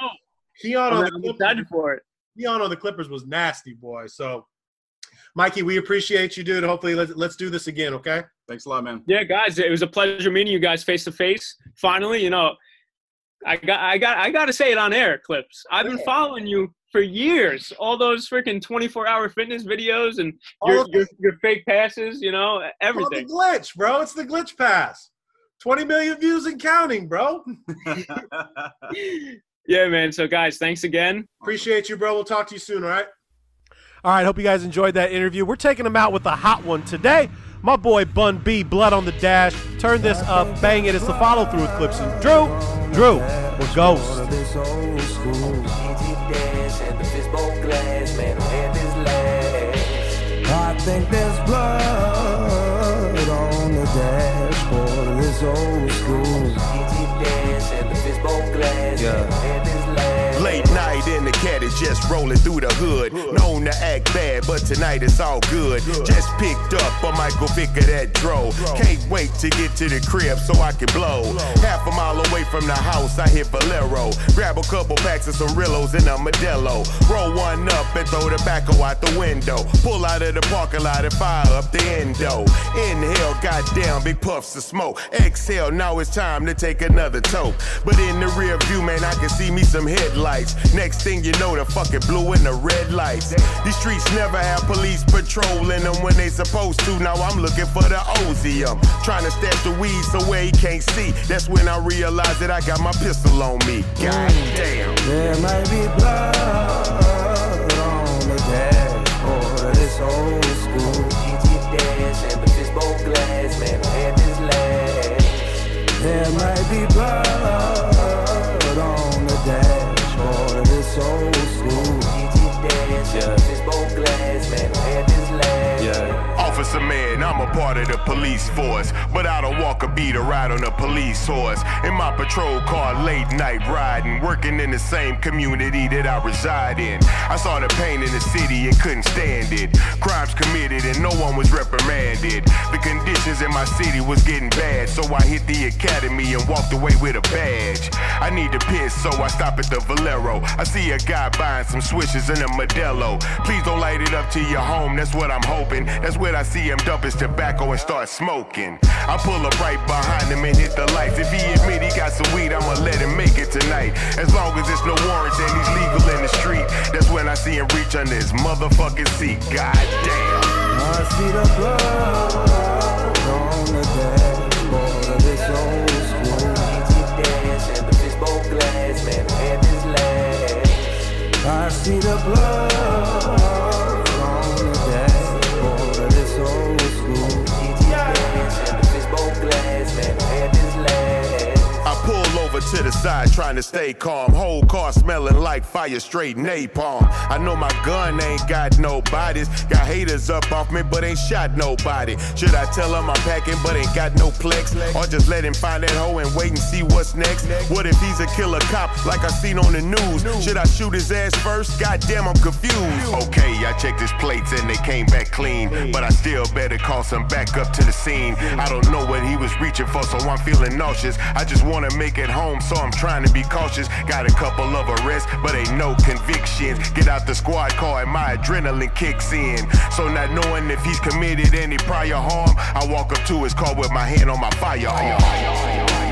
Keyon I'm, on I'm the Clippers, for it. Keyon on the Clippers was nasty, boy. So, Mikey, we appreciate you, dude. Hopefully, let's let's do this again, okay? Thanks a lot, man. Yeah, guys, it was a pleasure meeting you guys face to face. Finally, you know, I got, I got, I got to say it on air, Clipps. I've been following you for years. All those freaking twenty-four hour fitness videos and your, your, your fake passes, you know, Call everything. the glitch, bro. It's the glitch pass. 20 million views and counting, bro. Yeah, man. So, guys, thanks again. Appreciate you, bro. We'll talk to you soon, all right? All right, hope you guys enjoyed that interview. We're taking them out with a hot one today. My boy Bun B, Blood on the Dash. Turn this up, bang it. It's the follow through with Clipps and Drew. Drew, we're Ghost. This old school Egypt dance and the fishbowl glass, man, who had this last? I think there's blood on the dashboard of this old school Egypt cat is just rolling through the hood. Known to act bad, but tonight it's all good. Just picked up a Michael Vick of that dro. Can't wait to get to the crib so I can blow. Half a mile away from the house, I hit Valero. Grab a couple packs of some Rillos and a Modelo. Roll one up and throw the tobacco out the window. Pull out of the parking lot and fire up the endo. Inhale, goddamn, big puffs of smoke. Exhale, now it's time to take another toke. But in the rear view, man, I can see me some headlights. Next thing you know, the fucking blue and the red lights. These streets never have police patrolling them when they supposed to. Now I'm looking for the Ozium. Trying to stash the weed so where he can't see. That's when I realized that I got my pistol on me. God damn. There might be blood on the dashboard of this old school Egypt dance and the fishbowl glass, man, who had this last? There might be blood dashboard of this Officer man, I'm a part of the police force, but I don't walk a beat or ride on a police horse. In my patrol car, late night riding, working in the same community that I reside in. I saw the pain in the city and couldn't stand it. Crimes committed and no one was reprimanded. The conditions in my city was getting bad, so I hit the academy and walked away with a badge. I need to piss, so I stop at the Valero. I see a guy buying some swishes in a Modelo. Please don't light it up to your home, that's what I'm hoping. That's what I see him dump his tobacco and start smoking. I pull up right behind him and hit the lights. If he admit he got some weed, I'ma let him make it tonight. As long as there's no warrants and he's legal in the street, that's when I see him reach under his motherfucking seat. God damn. I see the blood on the dashboard of this old school. Dash and the glass, man, had this last. I see the blood old school. GT dash and the fishbowl glass, man, had this last. Over to the side trying to stay calm. Whole car smelling like fire, straight napalm. I know my gun ain't got no bodies. Got haters up off me, but ain't shot nobody. Should I tell him I'm packing, but ain't got no plex? Or just let him find that hoe and wait and see what's next? What if he's a killer cop like I seen on the news? Should I shoot his ass first? Goddamn, I'm confused. Okay, I checked his plates and they came back clean. But I still better call some backup to the scene. I don't know what he was reaching for, so I'm feeling nauseous. I just wanna make it home, so I'm trying to be cautious. Got a couple of arrests, but ain't no convictions. Get out the squad car and my adrenaline kicks in. So not knowing if he's committed any prior harm, I walk up to his car with my hand on my firearm.